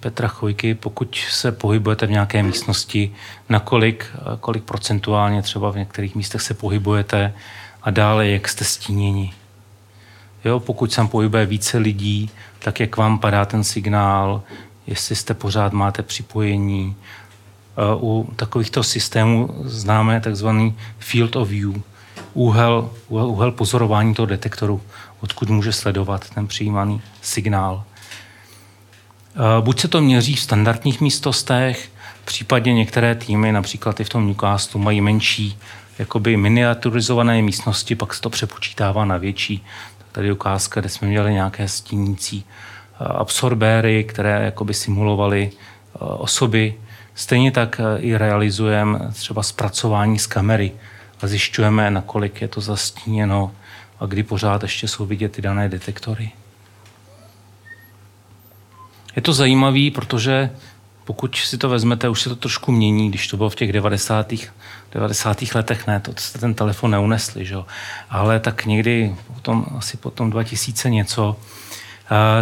Petra Chojky, pokud se pohybujete v nějaké místnosti, nakolik eh, kolik procentuálně třeba v některých místech se pohybujete a dále, jak jste stíněni. Jo, pokud se pohybuje více lidí, tak jak vám padá ten signál, jestli jste pořád máte připojení. Eh, u takovýchto systémů známe takzvaný field of view, úhel, úhel pozorování toho detektoru, odkud může sledovat ten přijímaný signál. Buď se to měří v standardních místostech, případně některé týmy, například i v tom Newcastle, mají menší jakoby miniaturizované místnosti, pak se to přepočítává na větší. Tady ukázka, kde jsme měli nějaké stínící absorbéry, které jakoby simulovaly osoby. Stejně tak i realizujeme třeba zpracování z kamery a zjišťujeme, nakolik je to zastíněno a kdy pořád ještě jsou vidět ty dané detektory. Je to zajímavé, protože pokud si to vezmete, už se to trošku mění, když to bylo v těch 90. 90. letech, ne, to jste ten telefon neunesli, že? ale tak někdy potom, asi potom 2000 něco,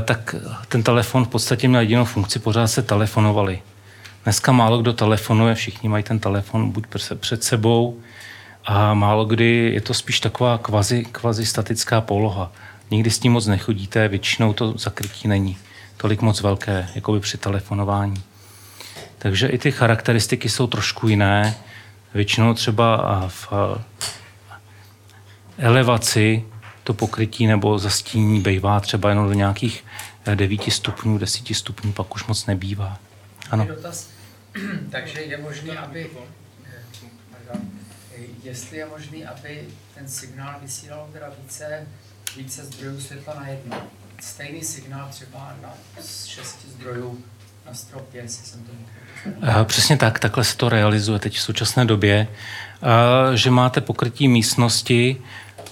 tak ten telefon v podstatě měl jedinou funkci, pořád se telefonovali. Dneska málo kdo telefonuje, všichni mají ten telefon buď před sebou a málo kdy je to spíš taková kvazi, kvazi statická poloha. Nikdy s tím moc nechodíte, většinou to zakrytí není tolik moc velké, jako by při telefonování. Takže i ty charakteristiky jsou trošku jiné. Většinou třeba v elevaci to pokrytí nebo zastínění bývá třeba jenom do nějakých 9 stupňů, 10 stupňů, pak už moc nebývá. Ano. [CLEARS THROAT] Takže je možné, aby jestli je možné, aby ten signál vysílal teda více, více zdrojů světla na jedno. Stejný signál třeba na šesti zdrojů na stropě, jestli jsem to eh, Přesně tak, takhle se to realizuje teď v současné době, eh, že máte pokrytí místnosti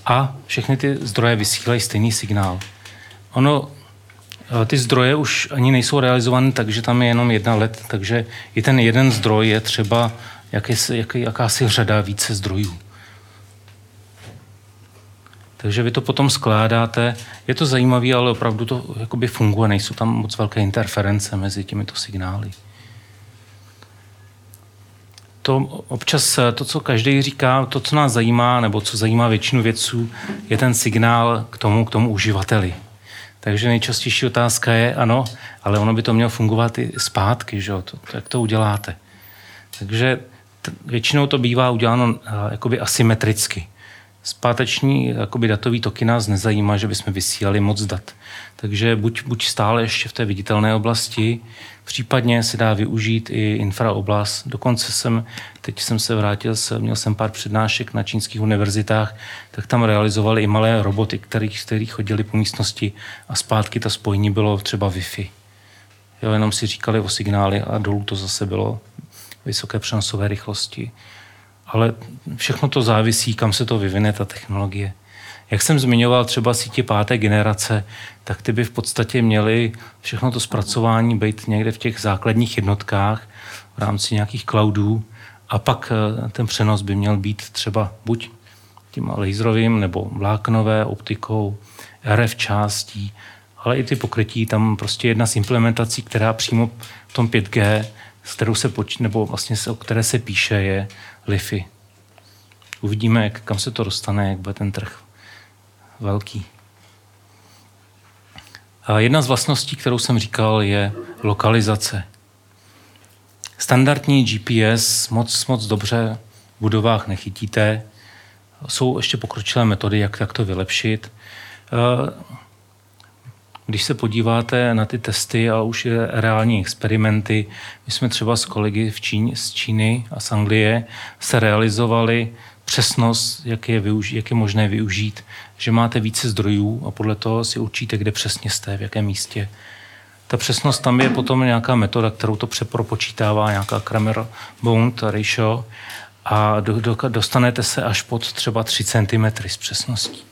a všechny ty zdroje vysílají stejný signál. Ono, eh, ty zdroje už ani nejsou realizovány tak, že tam je jenom jedna let, takže i ten jeden zdroj je třeba jaký, jaký, jakási řada více zdrojů. Takže vy to potom skládáte. Je to zajímavé, ale opravdu to jakoby funguje. Nejsou tam moc velké interference mezi těmito signály. To občas, to, co každý říká, to, co nás zajímá, nebo co zajímá většinu vědců, je ten signál k tomu, k tomu uživateli. Takže nejčastější otázka je, ano, ale ono by to mělo fungovat i zpátky, že jo? To, jak to uděláte? Takže většinou to bývá uděláno uh, jakoby asymetricky. Zpáteční jakoby datový toky nás nezajímá, že bychom vysílali moc dat. Takže buď, buď stále ještě v té viditelné oblasti, případně se dá využít i infraoblast. Dokonce jsem, teď jsem se vrátil, měl jsem pár přednášek na čínských univerzitách, tak tam realizovali i malé roboty, který, který chodili po místnosti a zpátky ta spojení bylo třeba Wi-Fi. Jo, jenom si říkali o signály a dolů to zase bylo vysoké přenosové rychlosti. Ale všechno to závisí, kam se to vyvine, ta technologie. Jak jsem zmiňoval třeba sítě páté generace, tak ty by v podstatě měly všechno to zpracování být někde v těch základních jednotkách v rámci nějakých cloudů a pak eh, ten přenos by měl být třeba buď tím laserovým nebo vláknové optikou, RF částí, ale i ty pokrytí, tam prostě jedna z implementací, která přímo v tom 5G s kterou se poč- nebo vlastně o které se píše, je Lifi. Uvidíme, jak, kam se to dostane, jak bude ten trh velký. A jedna z vlastností, kterou jsem říkal, je lokalizace. Standardní GPS moc, moc dobře v budovách nechytíte. Jsou ještě pokročilé metody, jak, jak to vylepšit. Když se podíváte na ty testy a už je reální experimenty, my jsme třeba s kolegy v Číně, z Číny a z Anglie se realizovali přesnost, jak je, využi- jak je možné využít, že máte více zdrojů a podle toho si určíte, kde přesně jste, v jakém místě. Ta přesnost tam je potom nějaká metoda, kterou to přepropočítává, nějaká Kramer-Bound ratio a do, do, dostanete se až pod třeba 3 cm s přesností,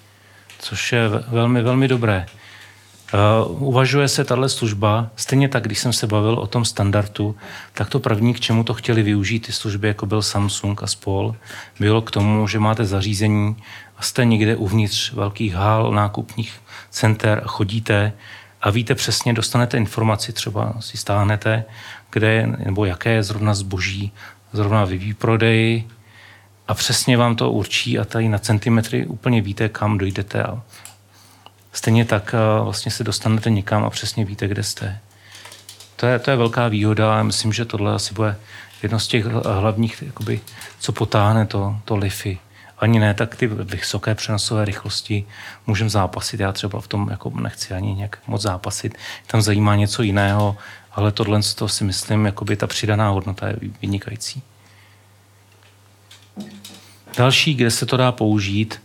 což je velmi, velmi dobré. Uh, uvažuje se tahle služba, stejně tak, když jsem se bavil o tom standardu, tak to první, k čemu to chtěli využít ty služby, jako byl Samsung a spol, bylo k tomu, že máte zařízení a jste někde uvnitř velkých hál, nákupních center a chodíte a víte přesně, dostanete informaci, třeba si stáhnete, kde nebo jaké je zrovna zboží, zrovna ve výprodeji a přesně vám to určí a tady na centimetry úplně víte, kam dojdete a stejně tak eh, vlastně se dostanete někam a přesně víte, kde jste. To je, to je velká výhoda a myslím, že tohle asi bude jedno z těch hlavních, jakoby, co potáhne to, to LIFI. ani ne tak ty vysoké přenosové rychlosti můžeme zápasit. Já třeba v tom jako nechci ani nějak moc zápasit. Tam zajímá něco jiného, ale tohle to si myslím, jakoby ta přidaná hodnota je vynikající. Další, kde se to dá použít,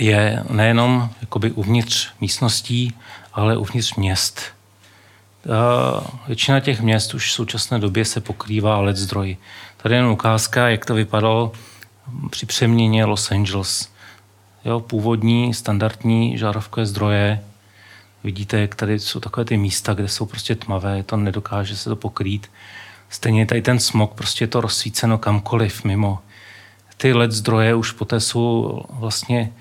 je nejenom jakoby uvnitř místností, ale uvnitř měst. Většina těch měst už v současné době se pokrývá LED zdroji. Tady je ukázka, jak to vypadalo při přeměně Los Angeles. Jo, původní, standardní žárovkové zdroje. Vidíte, jak tady jsou takové ty místa, kde jsou prostě tmavé, to nedokáže se to pokrýt. Stejně tady ten smog, prostě je to rozsvíceno kamkoliv mimo. Ty LED zdroje už poté jsou vlastně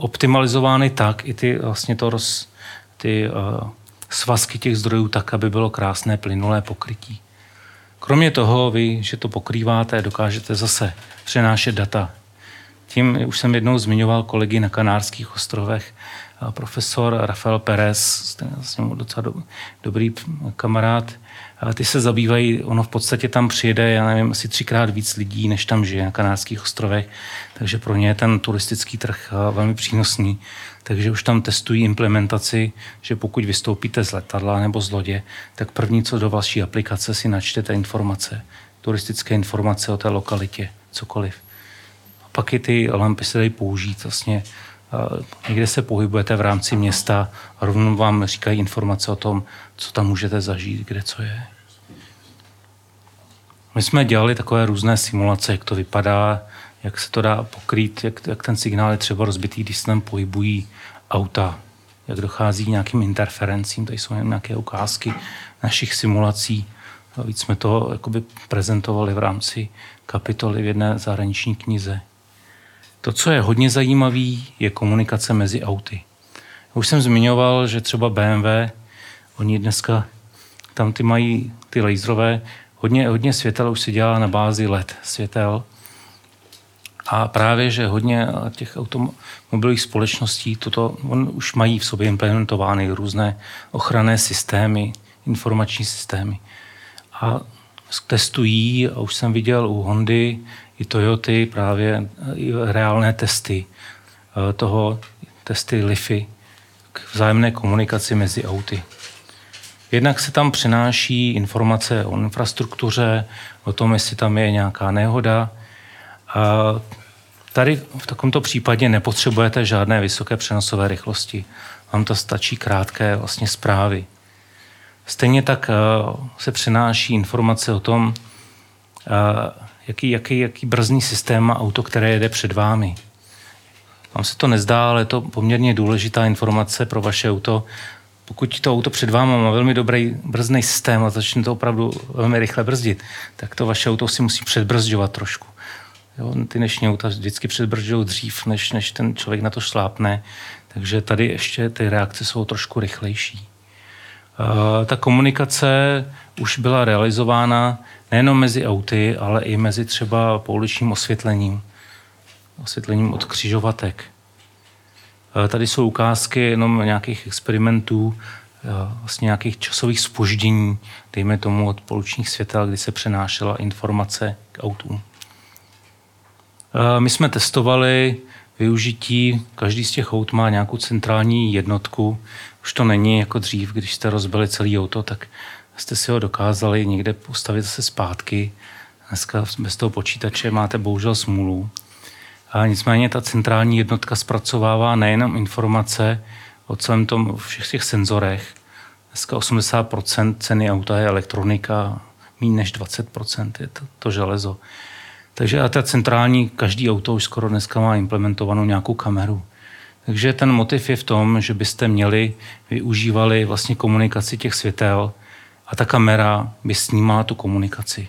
optimalizovány tak, i ty vlastně to roz, ty uh, svazky těch zdrojů tak, aby bylo krásné plynulé pokrytí. Kromě toho, vy, že to pokrýváte, dokážete zase přenášet data. Tím už jsem jednou zmiňoval kolegy na Kanárských ostrovech, profesor Rafael Perez, ten je docela do, dobrý kamarád, ty se zabývají, ono v podstatě tam přijede, já nevím, asi třikrát víc lidí, než tam žije na Kanárských ostrovech, takže pro ně je ten turistický trh velmi přínosný. Takže už tam testují implementaci, že pokud vystoupíte z letadla nebo z lodě, tak první, co do vaší aplikace si načtete informace, turistické informace o té lokalitě, cokoliv. A pak i ty lampy se dají použít vlastně někde se pohybujete v rámci města rovnou vám říkají informace o tom, co tam můžete zažít, kde co je. My jsme dělali takové různé simulace, jak to vypadá, jak se to dá pokrýt, jak, jak ten signál je třeba rozbitý, když se tam pohybují auta, jak dochází k nějakým interferencím, tady jsou nějaké ukázky našich simulací. A víc jsme to jakoby prezentovali v rámci kapitoly v jedné zahraniční knize. To, co je hodně zajímavé, je komunikace mezi auty. Už jsem zmiňoval, že třeba BMW, oni dneska tam ty mají ty laserové, hodně, hodně světel už se dělá na bázi LED světel. A právě, že hodně těch automobilových společností toto on už mají v sobě implementovány různé ochranné systémy, informační systémy. A testují, a už jsem viděl u Hondy, i Toyoty právě reálné testy eh, toho, testy LIFI k vzájemné komunikaci mezi auty. Jednak se tam přenáší informace o infrastruktuře, o tom, jestli tam je nějaká nehoda. A tady v takomto případě nepotřebujete žádné vysoké přenosové rychlosti. Vám to stačí krátké vlastně zprávy. Stejně tak eh, se přenáší informace o tom, eh, jaký, jaký, jaký brzdný systém má auto, které jede před vámi. Vám se to nezdá, ale je to poměrně důležitá informace pro vaše auto. Pokud to auto před vámi má velmi dobrý brzdný systém a začne to opravdu velmi rychle brzdit, tak to vaše auto si musí předbrzdovat trošku. Jo, ty dnešní auta vždycky předbržují dřív, než, než ten člověk na to šlápne, takže tady ještě ty reakce jsou trošku rychlejší. Uh, ta komunikace už byla realizována nejenom mezi auty, ale i mezi třeba pouličním osvětlením, osvětlením od křižovatek. E, tady jsou ukázky jenom nějakých experimentů, e, vlastně nějakých časových spoždění, dejme tomu od pouličních světel, kdy se přenášela informace k autům. E, my jsme testovali využití, každý z těch aut má nějakou centrální jednotku. Už to není jako dřív, když jste rozbili celý auto, tak jste si ho dokázali někde postavit zase zpátky. Dneska bez toho počítače máte bohužel smůlu. A nicméně ta centrální jednotka zpracovává nejenom informace o celém tom, všech těch senzorech. Dneska 80% ceny auta je elektronika, méně než 20% je to, to železo. Takže a ta centrální, každý auto už skoro dneska má implementovanou nějakou kameru. Takže ten motiv je v tom, že byste měli, využívali vlastně komunikaci těch světel a ta kamera by snímala tu komunikaci.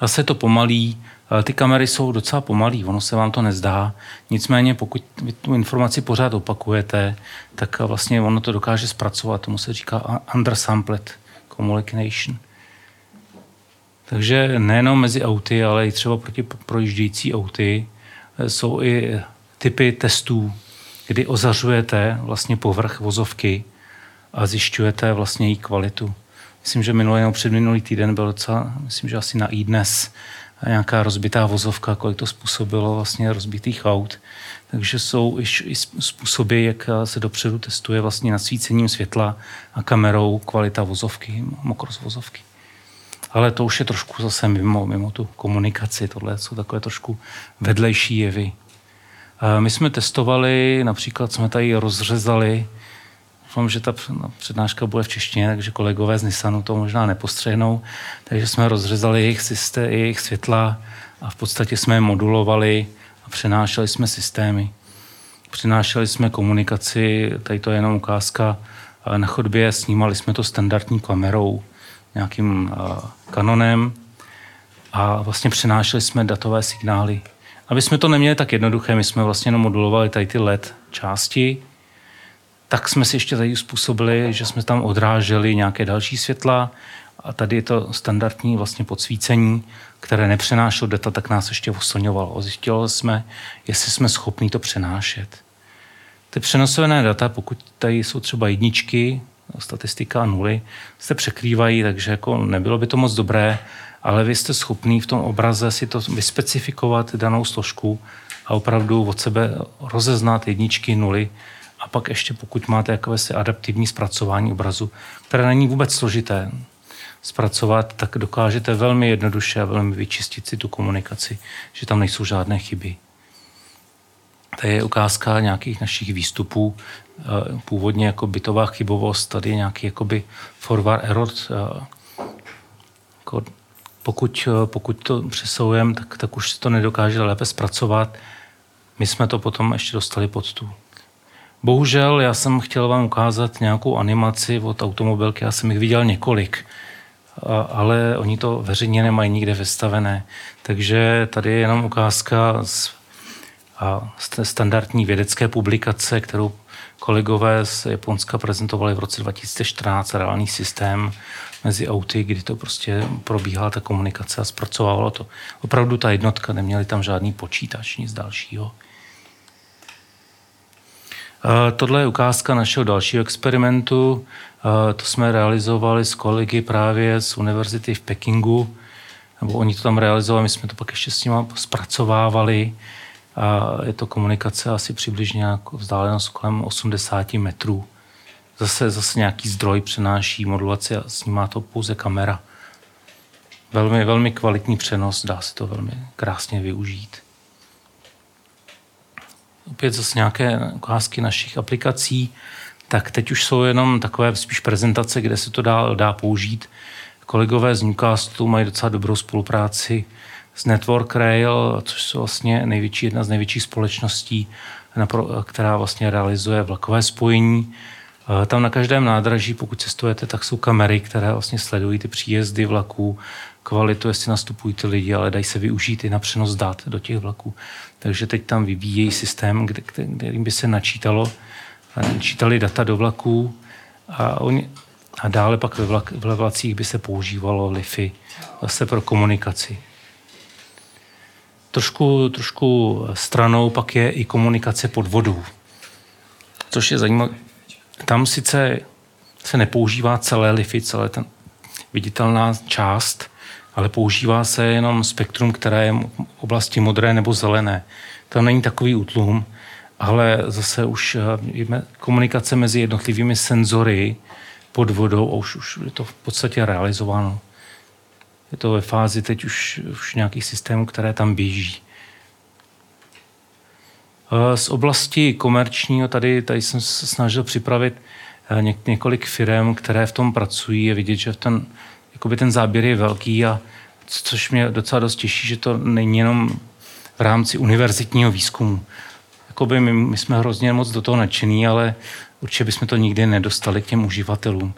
Zase to pomalí, ty kamery jsou docela pomalý, ono se vám to nezdá. Nicméně, pokud vy tu informaci pořád opakujete, tak vlastně ono to dokáže zpracovat. Tomu se říká undersampled communication. Takže nejenom mezi auty, ale i třeba proti projíždějící auty e, jsou i typy testů, kdy ozařujete vlastně povrch vozovky a zjišťujete vlastně její kvalitu. myslím, že minulý nebo předminulý týden byl docela, myslím, že asi na i dnes nějaká rozbitá vozovka, kolik to způsobilo vlastně rozbitých aut. Takže jsou i způsoby, jak se dopředu testuje vlastně nasvícením světla a kamerou kvalita vozovky, mokrost vozovky. Ale to už je trošku zase mimo, mimo tu komunikaci. Tohle jsou takové trošku vedlejší jevy. My jsme testovali, například jsme tady rozřezali, doufám, že ta přednáška bude v češtině, takže kolegové z Nissanu to možná nepostřehnou, takže jsme rozřezali jejich, systém, jejich světla a v podstatě jsme je modulovali a přenášeli jsme systémy. Přenášeli jsme komunikaci, tady to je jenom ukázka, na chodbě snímali jsme to standardní kamerou, nějakým kanonem a vlastně přenášeli jsme datové signály. Aby jsme to neměli tak jednoduché, my jsme vlastně jenom modulovali tady ty LED části, tak jsme si ještě tady způsobili, že jsme tam odráželi nějaké další světla a tady je to standardní vlastně podsvícení, které nepřenášelo data, tak nás ještě oslňovalo. Zjistili jsme, jestli jsme schopni to přenášet. Ty přenosové data, pokud tady jsou třeba jedničky, statistika nuly, se překrývají, takže jako nebylo by to moc dobré, ale vy jste schopný v tom obraze si to vyspecifikovat danou složku a opravdu od sebe rozeznat jedničky, nuly a pak ještě pokud máte jakési adaptivní zpracování obrazu, které není vůbec složité zpracovat, tak dokážete velmi jednoduše a velmi vyčistit si tu komunikaci, že tam nejsou žádné chyby. To je ukázka nějakých našich výstupů. Eh, původně jako bytová chybovost, tady je nějaký jakoby forward error. Eh, jako pokud, eh, pokud to přesoujeme, tak, tak už se to nedokáže lépe zpracovat. My jsme to potom ještě dostali pod tu. Bohužel já jsem chtěl vám ukázat nějakou animaci od automobilky, já jsem jich viděl několik, ale oni to veřejně nemají nikde vystavené. Takže tady je jenom ukázka z a standardní vědecké publikace, kterou kolegové z Japonska prezentovali v roce 2014, reálný systém mezi auty, kdy to prostě probíhala ta komunikace a zpracovávalo to. Opravdu ta jednotka, neměli tam žádný počítač, nic dalšího. Tohle je ukázka našeho dalšího experimentu. To jsme realizovali s kolegy právě z univerzity v Pekingu, nebo oni to tam realizovali, my jsme to pak ještě s nimi zpracovávali. A je to komunikace asi přibližně jako vzdálenost kolem 80 metrů. Zase, zase nějaký zdroj přenáší modulaci a snímá to pouze kamera. Velmi, velmi kvalitní přenos, dá se to velmi krásně využít. Opět zase nějaké ukázky našich aplikací, tak teď už jsou jenom takové spíš prezentace, kde se to dá, dá použít. Kolegové z Newcastu mají docela dobrou spolupráci z Network Rail, což jsou vlastně největší, jedna z největších společností, která vlastně realizuje vlakové spojení. Eh, tam na každém nádraží, pokud cestujete, tak jsou kamery, které vlastně sledují ty příjezdy vlaků, kvalitu, jestli nastupují ty lidi, ale dají se využít i na přenos dat do těch vlaků. Takže teď tam vyvíjejí systém, kde, kterým by se načítalo, načítali data do vlaků a, oni, a dále pak ve, vlak, ve vlacích by se používalo Li-Fi zase pro komunikaci. Trošku, trošku stranou pak je i komunikace pod vodou, což je zajímavé. Tam sice se nepoužívá celé Li-Fi, celé ten viditelná část, ale používá se jenom spektrum, které je v oblasti modré nebo zelené. Tam není takový útlum, ale zase už eh, komunikace mezi jednotlivými senzory pod vodou a už, už je to v podstatě realizováno. Je to ve fázi teď už, už nějakých systémů, které tam běží. Eh, z oblasti komerčního tady, tady jsem se snažil připravit eh, něk, několik firm, které v tom pracují. Je vidět, že ten, jakoby ten záběr je velký a což mě docela dost těší, že to není jenom v rámci univerzitního výzkumu. Jakoby my, my jsme hrozně moc do toho nadšení, ale určitě bychom to nikdy nedostali k těm uživatelům.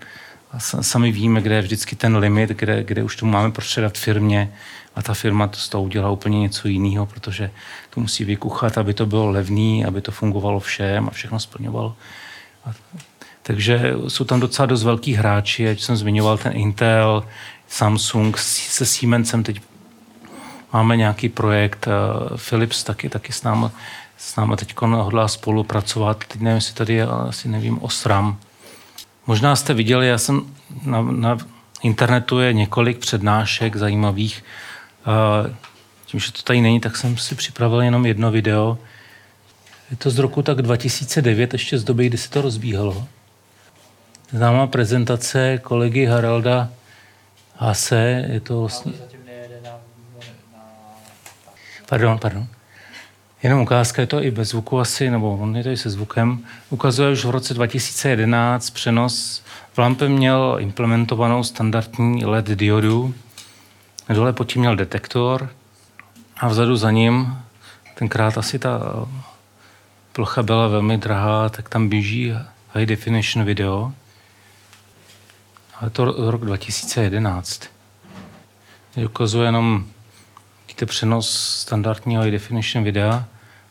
A sami víme, kde je vždycky ten limit, kde, kde už to máme prostředat firmě a ta firma to z toho udělá úplně něco jiného, protože to musí vykuchat, aby to bylo levný, aby to fungovalo všem a všechno splňovalo. A, takže jsou tam docela dost velký hráči, ať jsem zmiňoval ten Intel, Samsung, se Siemensem teď máme nějaký projekt, eh, Philips taky, taky s námi, s námi teď hodlá spolupracovat. Teď nevím, jestli tady je, asi nevím, Osram. Možná jste viděli, já jsem na, na internetu je několik přednášek zajímavých. Tím, že to tady není, tak jsem si připravil jenom jedno video. Je to z roku tak 2009, ještě z doby, kdy se to rozbíhalo. Známá prezentace kolegy Haralda Hase, je to vlastně... Pardon, pardon. Jenom ukázka, je to i bez zvuku asi, nebo on je to i se zvukem. Ukazuje už v roce 2011 přenos. V lampe měl implementovanou standardní LED diodu. Dole pod tím měl detektor a vzadu za ním, tenkrát asi ta plocha byla velmi drahá, tak tam běží high definition video. Ale to rok 2011. Ukazuje jenom vidíte přenos standardního high definition videa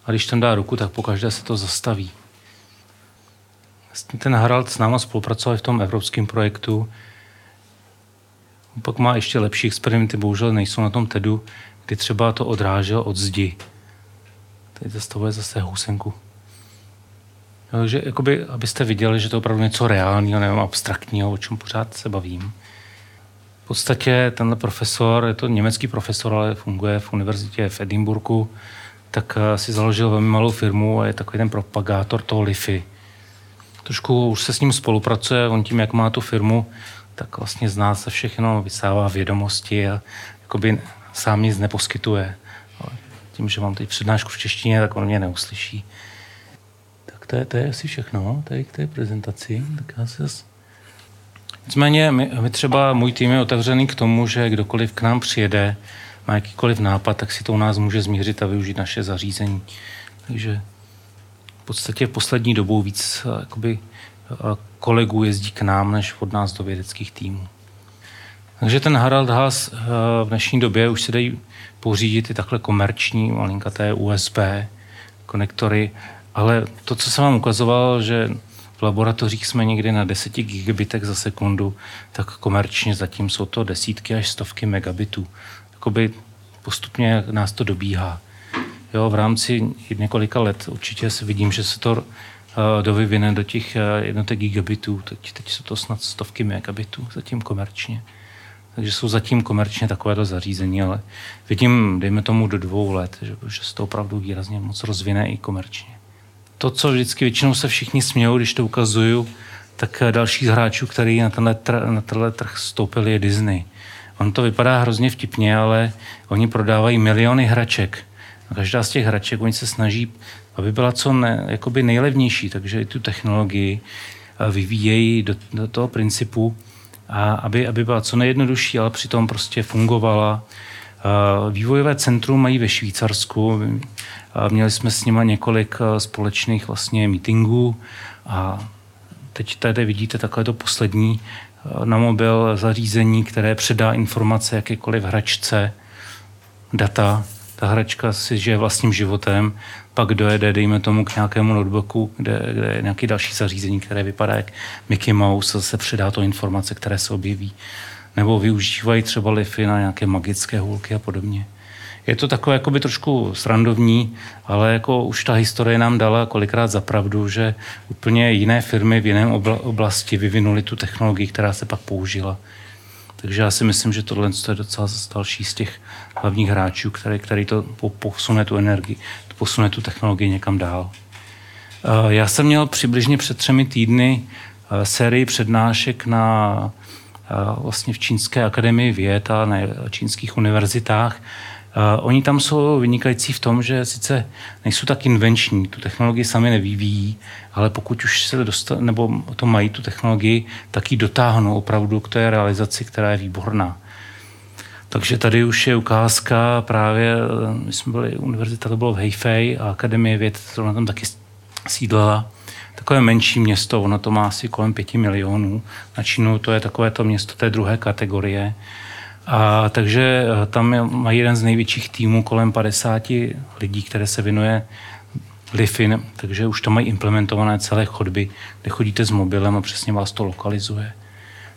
a když tam dá ruku, tak pokaždé se to zastaví. Vlastně ten Harald s náma spolupracoval v tom evropském projektu. Pak má ještě lepší experimenty, bohužel nejsou na tom TEDu, kdy třeba to odrážel od zdi. Tady zastavuje zase housenku. Takže jakoby, abyste viděli, že to je opravdu něco reálného, nevím, abstraktního, o čem pořád se bavím. V podstatě tenhle profesor, je to německý profesor, ale funguje v univerzitě v Edinburgu, tak eh, si založil velmi malou firmu a je takový ten propagátor toho LIFI. Trošku už se s ním spolupracuje, on tím, jak má tu firmu, tak vlastně zná se všechno, vysává vědomosti a jakoby sám nic neposkytuje. Tím, že mám teď přednášku v češtině, tak on mě neuslyší to je, to je asi všechno tady k té prezentaci. Tak já se zase... Nicméně my, my třeba, můj tým je otevřený k tomu, že kdokoliv k nám přijede, má jakýkoliv nápad, tak si to u nás může zmířit a využít naše zařízení. Takže v podstatě v poslední dobou víc jakoby, kolegů jezdí k nám, než od nás do vědeckých týmů. Takže ten Harald Haas v dnešní době už se dají pořídit i takhle komerční malinkaté USB konektory ale to, co jsem vám ukazoval, že v laboratořích jsme někdy na 10 gigabitech za sekundu, tak komerčně zatím jsou to desítky až stovky megabitů. Jakoby postupně nás to dobíhá. Jo, v rámci několika let určitě si vidím, že se to uh, dovyvine do těch uh, jednotek gigabitů. Teď, teď jsou to snad stovky megabitů zatím komerčně. Takže jsou zatím komerčně takovéto zařízení, ale vidím, dejme tomu, do dvou let, že, že se to opravdu výrazně moc rozvine i komerčně to, co vždycky většinou se všichni smějou, když to ukazuju, tak další z hráčů, který na tenhle, tr- na tenhle trh stoupil, je Disney. On to vypadá hrozně vtipně, ale oni prodávají miliony hraček. A každá z těch hraček, oni se snaží, aby byla co ne, jakoby nejlevnější, takže i tu technologii vyvíjejí do, do toho principu, a aby, aby byla co nejjednodušší, ale přitom prostě fungovala. Vývojové centrum mají ve Švýcarsku, Měli jsme s nimi několik eh, společných vlastně meetingů a teď tady vidíte takové to poslední eh, na mobil zařízení, které předá informace jakékoliv hračce, data. Ta hračka si žije vlastním životem, pak dojede, dejme tomu, k nějakému notebooku, kde, kde je nějaké další zařízení, které vypadá jak Mickey Mouse, zase předá to informace, které se objeví. Nebo využívají třeba lify na nějaké magické hůlky a podobně je to takové jakoby trošku srandovní, ale jako už ta historie nám dala kolikrát za pravdu, že úplně jiné firmy v jiném oblasti vyvinuly tu technologii, která se pak použila. Takže já si myslím, že tohle je docela další z těch hlavních hráčů, který, který to posune tu energii, posune tu technologii někam dál. Eh, já jsem měl přibližně před třemi týdny eh, sérii přednášek na vlastně v Čínské akademii věd a na čínských univerzitách Uh, oni tam jsou vynikající v tom, že sice nejsou tak invenční, tu technologii sami nevyvíjí, ale pokud už se dostat, nebo to mají tu technologii, tak ji dotáhnou opravdu k té realizaci, která je výborná. Takže tady už je ukázka právě, my jsme byli, univerzita to bylo v Heifei a Akademie věd, to tam taky sídlela. Takové menší město, ono to má asi kolem pěti milionů. Na Čínu to je takové to město té druhé kategorie. A takže eh, tam mají jeden z největších týmů, kolem 50 lidí, které se věnuje Lifin, takže už tam mají implementované celé chodby, kde chodíte s mobilem a přesně vás to lokalizuje.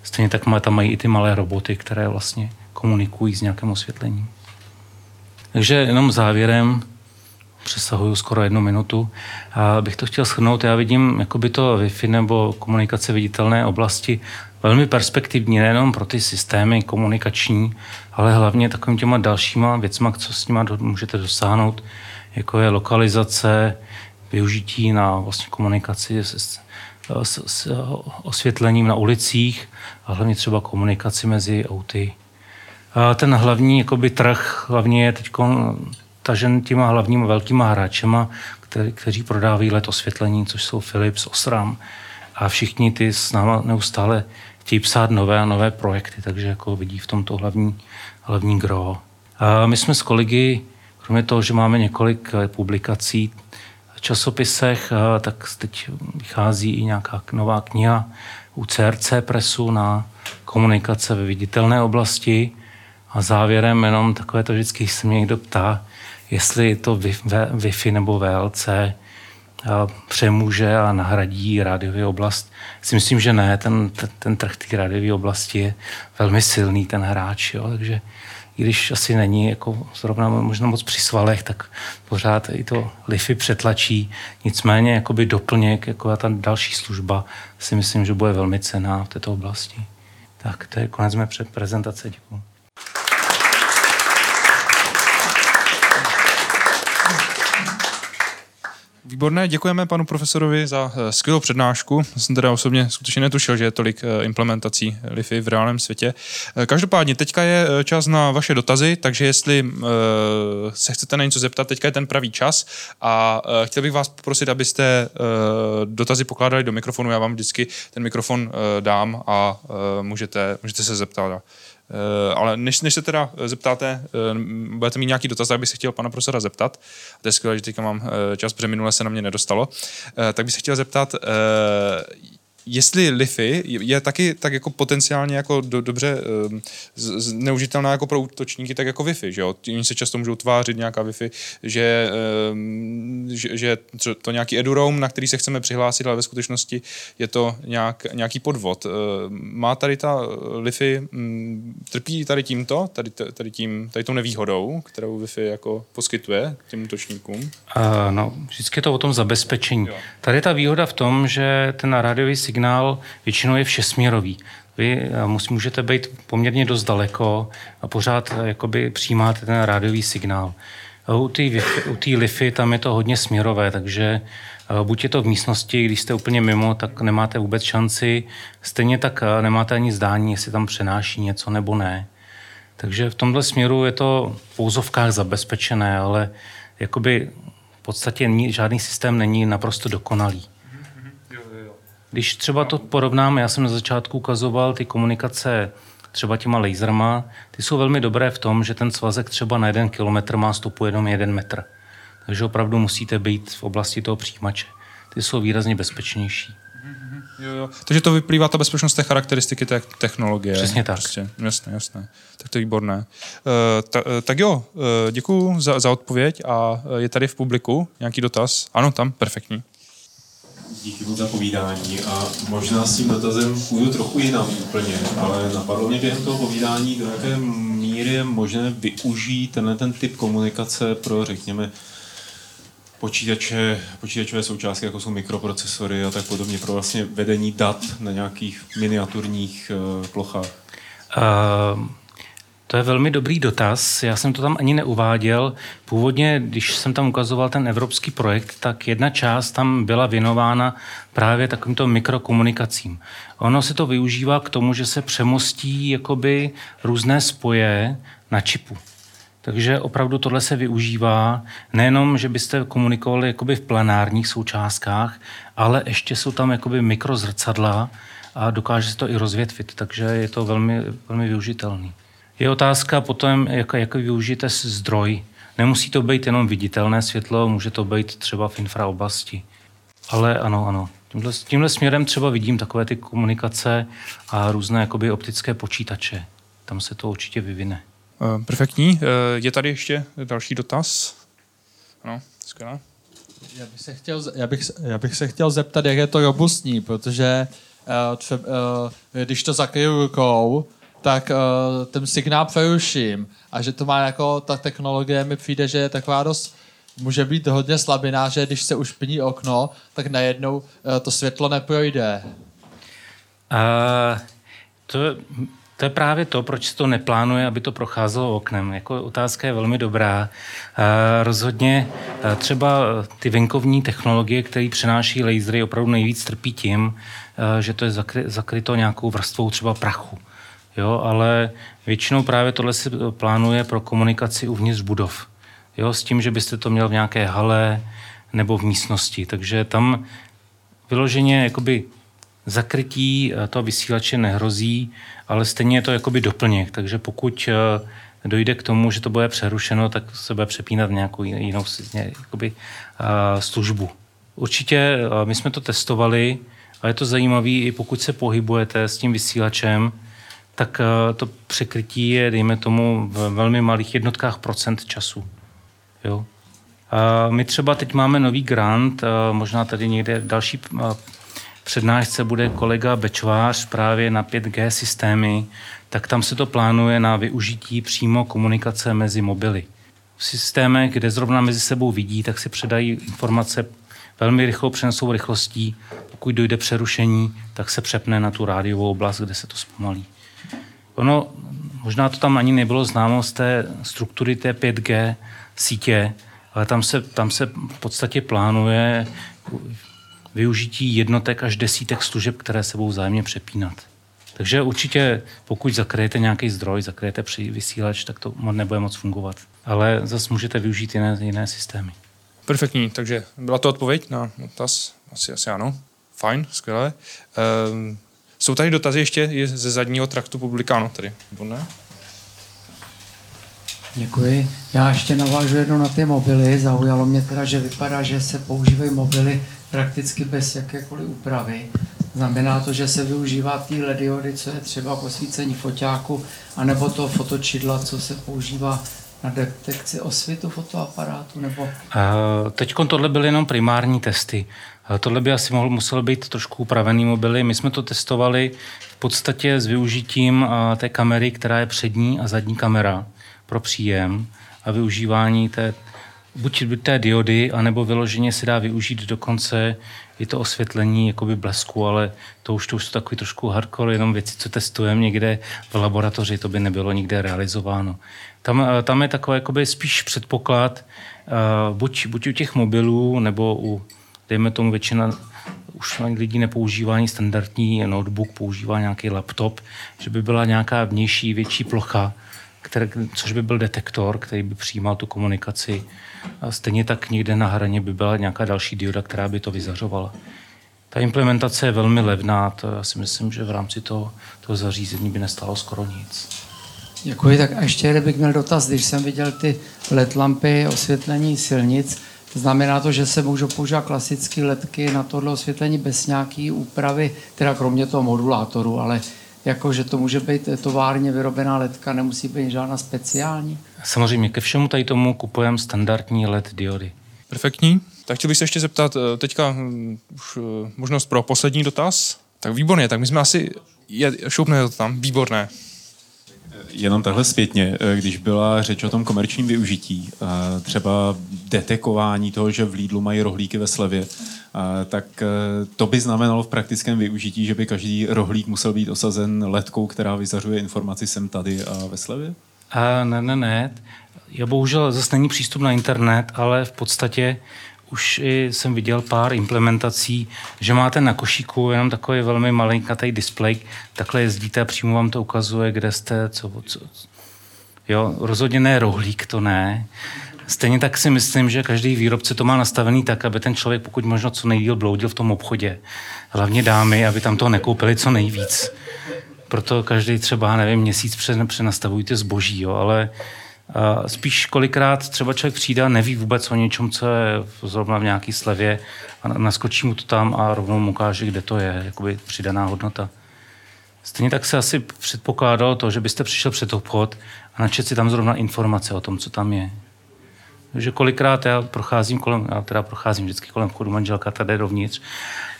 Stejně tak tam mají i ty malé roboty, které vlastně komunikují s nějakým osvětlením. Takže jenom závěrem, přesahuju skoro jednu minutu. A bych to chtěl shrnout, já vidím jakoby to Wi-Fi nebo komunikace viditelné oblasti velmi perspektivní, nejenom pro ty systémy komunikační, ale hlavně takovým těma dalšíma věcma, co s nimi můžete dosáhnout, jako je lokalizace, využití na vlastně komunikaci s, s, s osvětlením na ulicích a hlavně třeba komunikaci mezi auty. A ten hlavní jakoby, trh hlavně je teď tažen těma hlavníma velkýma hráčema, který, kteří prodávají let osvětlení, což jsou Philips, Osram. A všichni ty s náma neustále chtějí psát nové a nové projekty, takže jako vidí v tomto hlavní, hlavní gro. A my jsme s kolegy, kromě toho, že máme několik eh, publikací v časopisech, eh, tak teď vychází i nějaká nová kniha u CRC Presu na komunikace ve viditelné oblasti. A závěrem jenom takové to vždycky se mě někdo ptá, jestli to Wi-Fi nebo VLC přemůže a nahradí rádiový oblast. Si myslím, že ne, ten, ten, ten trh té rádiové oblasti je velmi silný, ten hráč, jo, takže i když asi není jako zrovna možná moc při svalech, tak pořád i to Lify přetlačí. Nicméně jakoby doplněk, jako ta další služba, si myslím, že bude velmi cená v této oblasti. Tak to je konec mé prezentace. Děkuji. Výborné, děkujeme panu profesorovi za eh, skvělou přednášku. Jsem teda osobně skutečně netušil, že je tolik eh, implementací LIFI v reálném světě. Eh, každopádně, teďka je čas na vaše dotazy, takže jestli se chcete na něco zeptat, teďka je ten pravý čas a chtěl bych vás poprosit, abyste dotazy pokládali do mikrofonu. Já vám vždycky ten mikrofon dám a můžete, můžete se zeptat. Eh, ale než, než se teda zeptáte, eh, budete mít nějaký dotaz, tak bych se chtěl pana profesora zeptat. To je skvělé, že teďka mám eh, čas, protože minule se na mě nedostalo. Tak bych se chtěl zeptat, jestli Liffy je taky tak jako potenciálně jako do, dobře um, neužitelná jako pro útočníky, tak jako Wi-Fi, že jo? Oni se často můžou tvářit nějaká Wi-Fi, že, um, že, že to nějaký eduroam, na který se chceme přihlásit, ale ve skutečnosti je to nějak, nějaký podvod. Uh, má tady ta Liffy, um, trpí tady tímto, tady, tady, tím, tady tou nevýhodou, kterou Wi-Fi jako poskytuje těm útočníkům? Uh, no, vždycky je to o tom zabezpečení. Jo. Tady je ta výhoda v tom, že ten rádiový signál většinou je všesměrový. Vy eh, můžete být poměrně dost daleko a pořád eh, jakoby přijímáte ten rádiový signál. U té Liffy tam je to hodně směrové, takže eh, buď je to v místnosti, když jste úplně mimo, tak nemáte vůbec šanci, stejně tak nemáte ani zdání, jestli tam přenáší něco nebo ne. Takže v tomhle směru je to v pouzovkách zabezpečené, ale jakoby v podstatě žádný systém není naprosto dokonalý. Když třeba to porovnáme, já jsem na začátku ukazoval ty komunikace třeba těma laserma, ty jsou velmi dobré v tom, že ten svazek třeba na jeden kilometr má stopu jenom jeden metr. Takže opravdu musíte být v oblasti toho přijímače. Ty jsou výrazně bezpečnější. Jo, jo. Takže to vyplývá ta bezpečnost té charakteristiky té technologie. Přesně tak. Prostě. Jasné, jasné. Tak to je výborné. Uh, ta, uh, tak jo, uh, děkuji za, za odpověď a je tady v publiku nějaký dotaz? Ano, tam, perfektní díky moc za povídání a možná s tím dotazem půjdu trochu jinam úplně, ale napadlo mě během toho povídání, do jaké míry je možné využít tenhle ten typ komunikace pro, řekněme, počítače, počítačové součástky, jako jsou mikroprocesory a tak podobně, pro vlastně vedení dat na nějakých miniaturních uh, plochách? Uh, to je velmi dobrý dotaz. Já jsem to tam ani neuváděl. Původně, když jsem tam ukazoval ten evropský projekt, tak jedna část tam byla věnována právě takovýmto mikrokomunikacím. Ono se to využívá k tomu, že se přemostí jakoby různé spoje na čipu. Takže opravdu tohle se využívá nejenom, že byste komunikovali jakoby v plenárních součástkách, ale ještě jsou tam jakoby mikrozrcadla a dokáže se to i rozvětvit, takže je to velmi, velmi využitelný. Je otázka potom, jak, jak využijete zdroj. Nemusí to být jenom viditelné světlo, může to být třeba v infraoblasti. Ale ano, ano. Tímhle, tímhle směrem třeba vidím takové ty komunikace a různé jakoby optické počítače. Tam se to určitě vyvine. Uh, perfektní. Uh, je tady ještě další dotaz? Ano, skvělé. Já bych, se chtěl, já, bych, já bych se chtěl zeptat, jak je to robustní, protože uh, třeba, uh, když to zakryju rukou, tak uh, ten signál přeruším. A že to má jako, ta technologie mi přijde, že je taková dost může být hodně slabina, že když se ušpiní okno, tak najednou eh, to světlo neprojde. Uh, to, to je právě to, proč se to neplánuje, aby to procházelo oknem. Jako otázka je velmi dobrá. Uh, rozhodně uh, třeba ty venkovní technologie, které přináší lasery, opravdu nejvíc trpí tím, uh, že to je zakry, zakryto nějakou vrstvou třeba prachu. Jo, ale většinou právě tohle se plánuje pro komunikaci uvnitř budov. Jo, s tím, že byste to měl v nějaké hale nebo v místnosti. Takže tam vyloženě jakoby zakrytí toho vysílače nehrozí, ale stejně je to jakoby doplněk. Takže pokud eh, dojde k tomu, že to bude přerušeno, tak se bude přepínat v nějakou jinou jakoby, eh, službu. Určitě eh, my jsme to testovali a je to zajímavé, i pokud se pohybujete s tím vysílačem, tak to překrytí je, dejme tomu, v velmi malých jednotkách procent času. Jo. My třeba teď máme nový grant, možná tady někde další přednášce bude kolega Bečvář právě na 5G systémy, tak tam se to plánuje na využití přímo komunikace mezi mobily. V systémech, kde zrovna mezi sebou vidí, tak si předají informace velmi rychlou přenosou rychlostí. Pokud dojde přerušení, tak se přepne na tu rádiovou oblast, kde se to zpomalí. Ono, možná to tam ani nebylo známo z té struktury té 5G sítě, ale tam se, tam se v podstatě plánuje využití jednotek až desítek služeb, které se budou vzájemně přepínat. Takže určitě, pokud zakryjete nějaký zdroj, zakryjete při vysílač, tak to nebude moc fungovat. Ale zase můžete využít jiné, jiné systémy. Perfektní, takže byla to odpověď na dotaz? Asi, asi ano. Fajn, skvělé. Ehm, jsou tady dotazy ještě ze zadního traktu publikánu tady, nebo ne? Děkuji. Já ještě navážu jednou na ty mobily. Zaujalo mě teda, že vypadá, že se používají mobily prakticky bez jakékoliv úpravy. Znamená to, že se využívá ty lediody, co je třeba posvícení foťáku, anebo to fotočidla, co se používá na detekci osvitu fotoaparátu? Nebo... Teď tohle byly jenom primární testy. Tohle by asi mohl, muselo být trošku upravený mobily. My jsme to testovali v podstatě s využitím té kamery, která je přední a zadní kamera pro příjem a využívání té buď té diody, anebo vyloženě se dá využít dokonce i to osvětlení jakoby blesku, ale to už, to už jsou takový trošku hardcore, jenom věci, co testujeme někde v laboratoři, to by nebylo nikde realizováno. Tam, eh, tam je takový jakoby spíš předpoklad, uh, buď, buď u těch mobilů, nebo u, dejme tomu většina už lidí nepoužívá ani standardní notebook, používá nějaký laptop, že by byla nějaká vnější větší plocha, které, což by byl detektor, který by přijímal tu komunikaci. A stejně tak někde na hraně by byla nějaká další dioda, která by to vyzařovala. Ta implementace je velmi levná, to já si myslím, že v rámci toho, toho zařízení by nestalo skoro nic. Děkuji, tak a ještě bych měl dotaz, když jsem viděl ty LED lampy osvětlení silnic, Znamená to, že se můžou používat klasické ledky na tohle osvětlení bez nějaké úpravy, teda kromě toho modulátoru, ale jako že to může být továrně vyrobená ledka, nemusí být žádná speciální? Samozřejmě, ke všemu tady tomu kupujeme standardní LED diody. Perfektní. Tak chtěl bych se ještě zeptat, eh, teďka hm, už eh, možnost pro poslední dotaz. Tak výborně, tak my jsme asi, je, šoupne to tam, výborné. Jenom takhle zpětně, eh, když byla řeč o tom komerčním využití, třeba detekování toho, že v Lidlu mají rohlíky ve slevě, tak eh, to by znamenalo v praktickém využití, že by každý rohlík musel být osazen letkou, která vyzařuje informaci sem tady a ve slevě? A ne, ne, ne. Já bohužel zase není přístup na internet, ale v podstatě už jsem viděl pár implementací, že máte na košíku jenom takový velmi malinkatý displej, takhle jezdíte a přímo vám to ukazuje, kde jste, co, co. Jo, rozhodně ne rohlík, to ne, Stejně tak si myslím, že každý výrobce to má nastavený tak, aby ten člověk pokud možno co nejdíl bloudil v tom obchodě. Hlavně dámy, aby tam toho nekoupili co nejvíc. Proto každý třeba, nevím, měsíc přenastavujte zboží, jo, ale spíš kolikrát třeba člověk přijde a neví vůbec o něčem, co je zrovna v nějaký slevě a naskočí mu to tam a rovnou mu ukáže, kde to je, jakoby přidaná hodnota. Stejně tak se asi předpokládalo to, že byste přišel před obchod a načet si tam zrovna informace o tom, co tam je že kolikrát já procházím kolem, já teda procházím vždycky kolem vchodu, manželka tady dovnitř,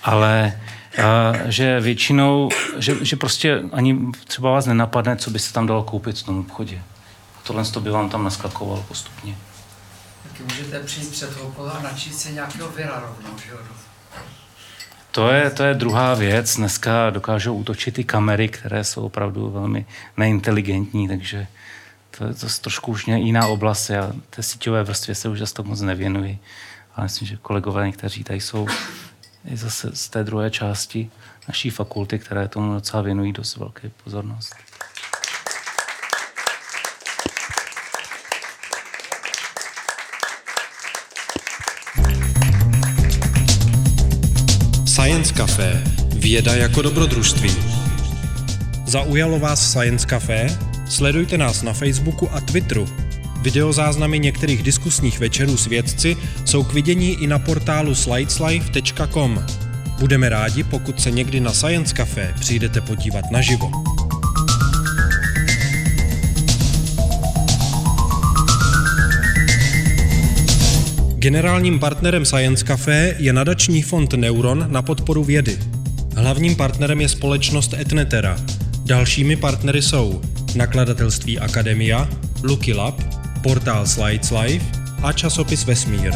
ale a, že většinou, že, že prostě ani třeba vás nenapadne, co by se tam dalo koupit v tom obchodě. Tohle to by vám tam naskakovalo postupně. taky můžete přijít před okolo a načít si nějakého vira rovnou, že jo? To je, to je druhá věc. Dneska dokážou útočit i kamery, které jsou opravdu velmi neinteligentní, takže to je to trošku už jiná oblast. Já té síťové vrstvě se už zase tak moc nevěnuji. Ale myslím, že kolegové někteří tady jsou i zase z té druhé části naší fakulty, které tomu docela věnují dost velké pozornost. Science Café. Věda jako dobrodružství. Zaujalo vás Science Café? Sledujte nás na Facebooku a Twitteru. Videozáznamy některých diskusních večerů s vědci jsou k vidění i na portálu slideslife.com. Budeme rádi, pokud se někdy na Science Café přijdete podívat naživo. Generálním partnerem Science Café je nadační fond Neuron na podporu vědy. Hlavním partnerem je společnost Etnetera. Dalšími partnery jsou nakladatelství Akademia, Lucky Lab, portál Slides Life a časopis Vesmír.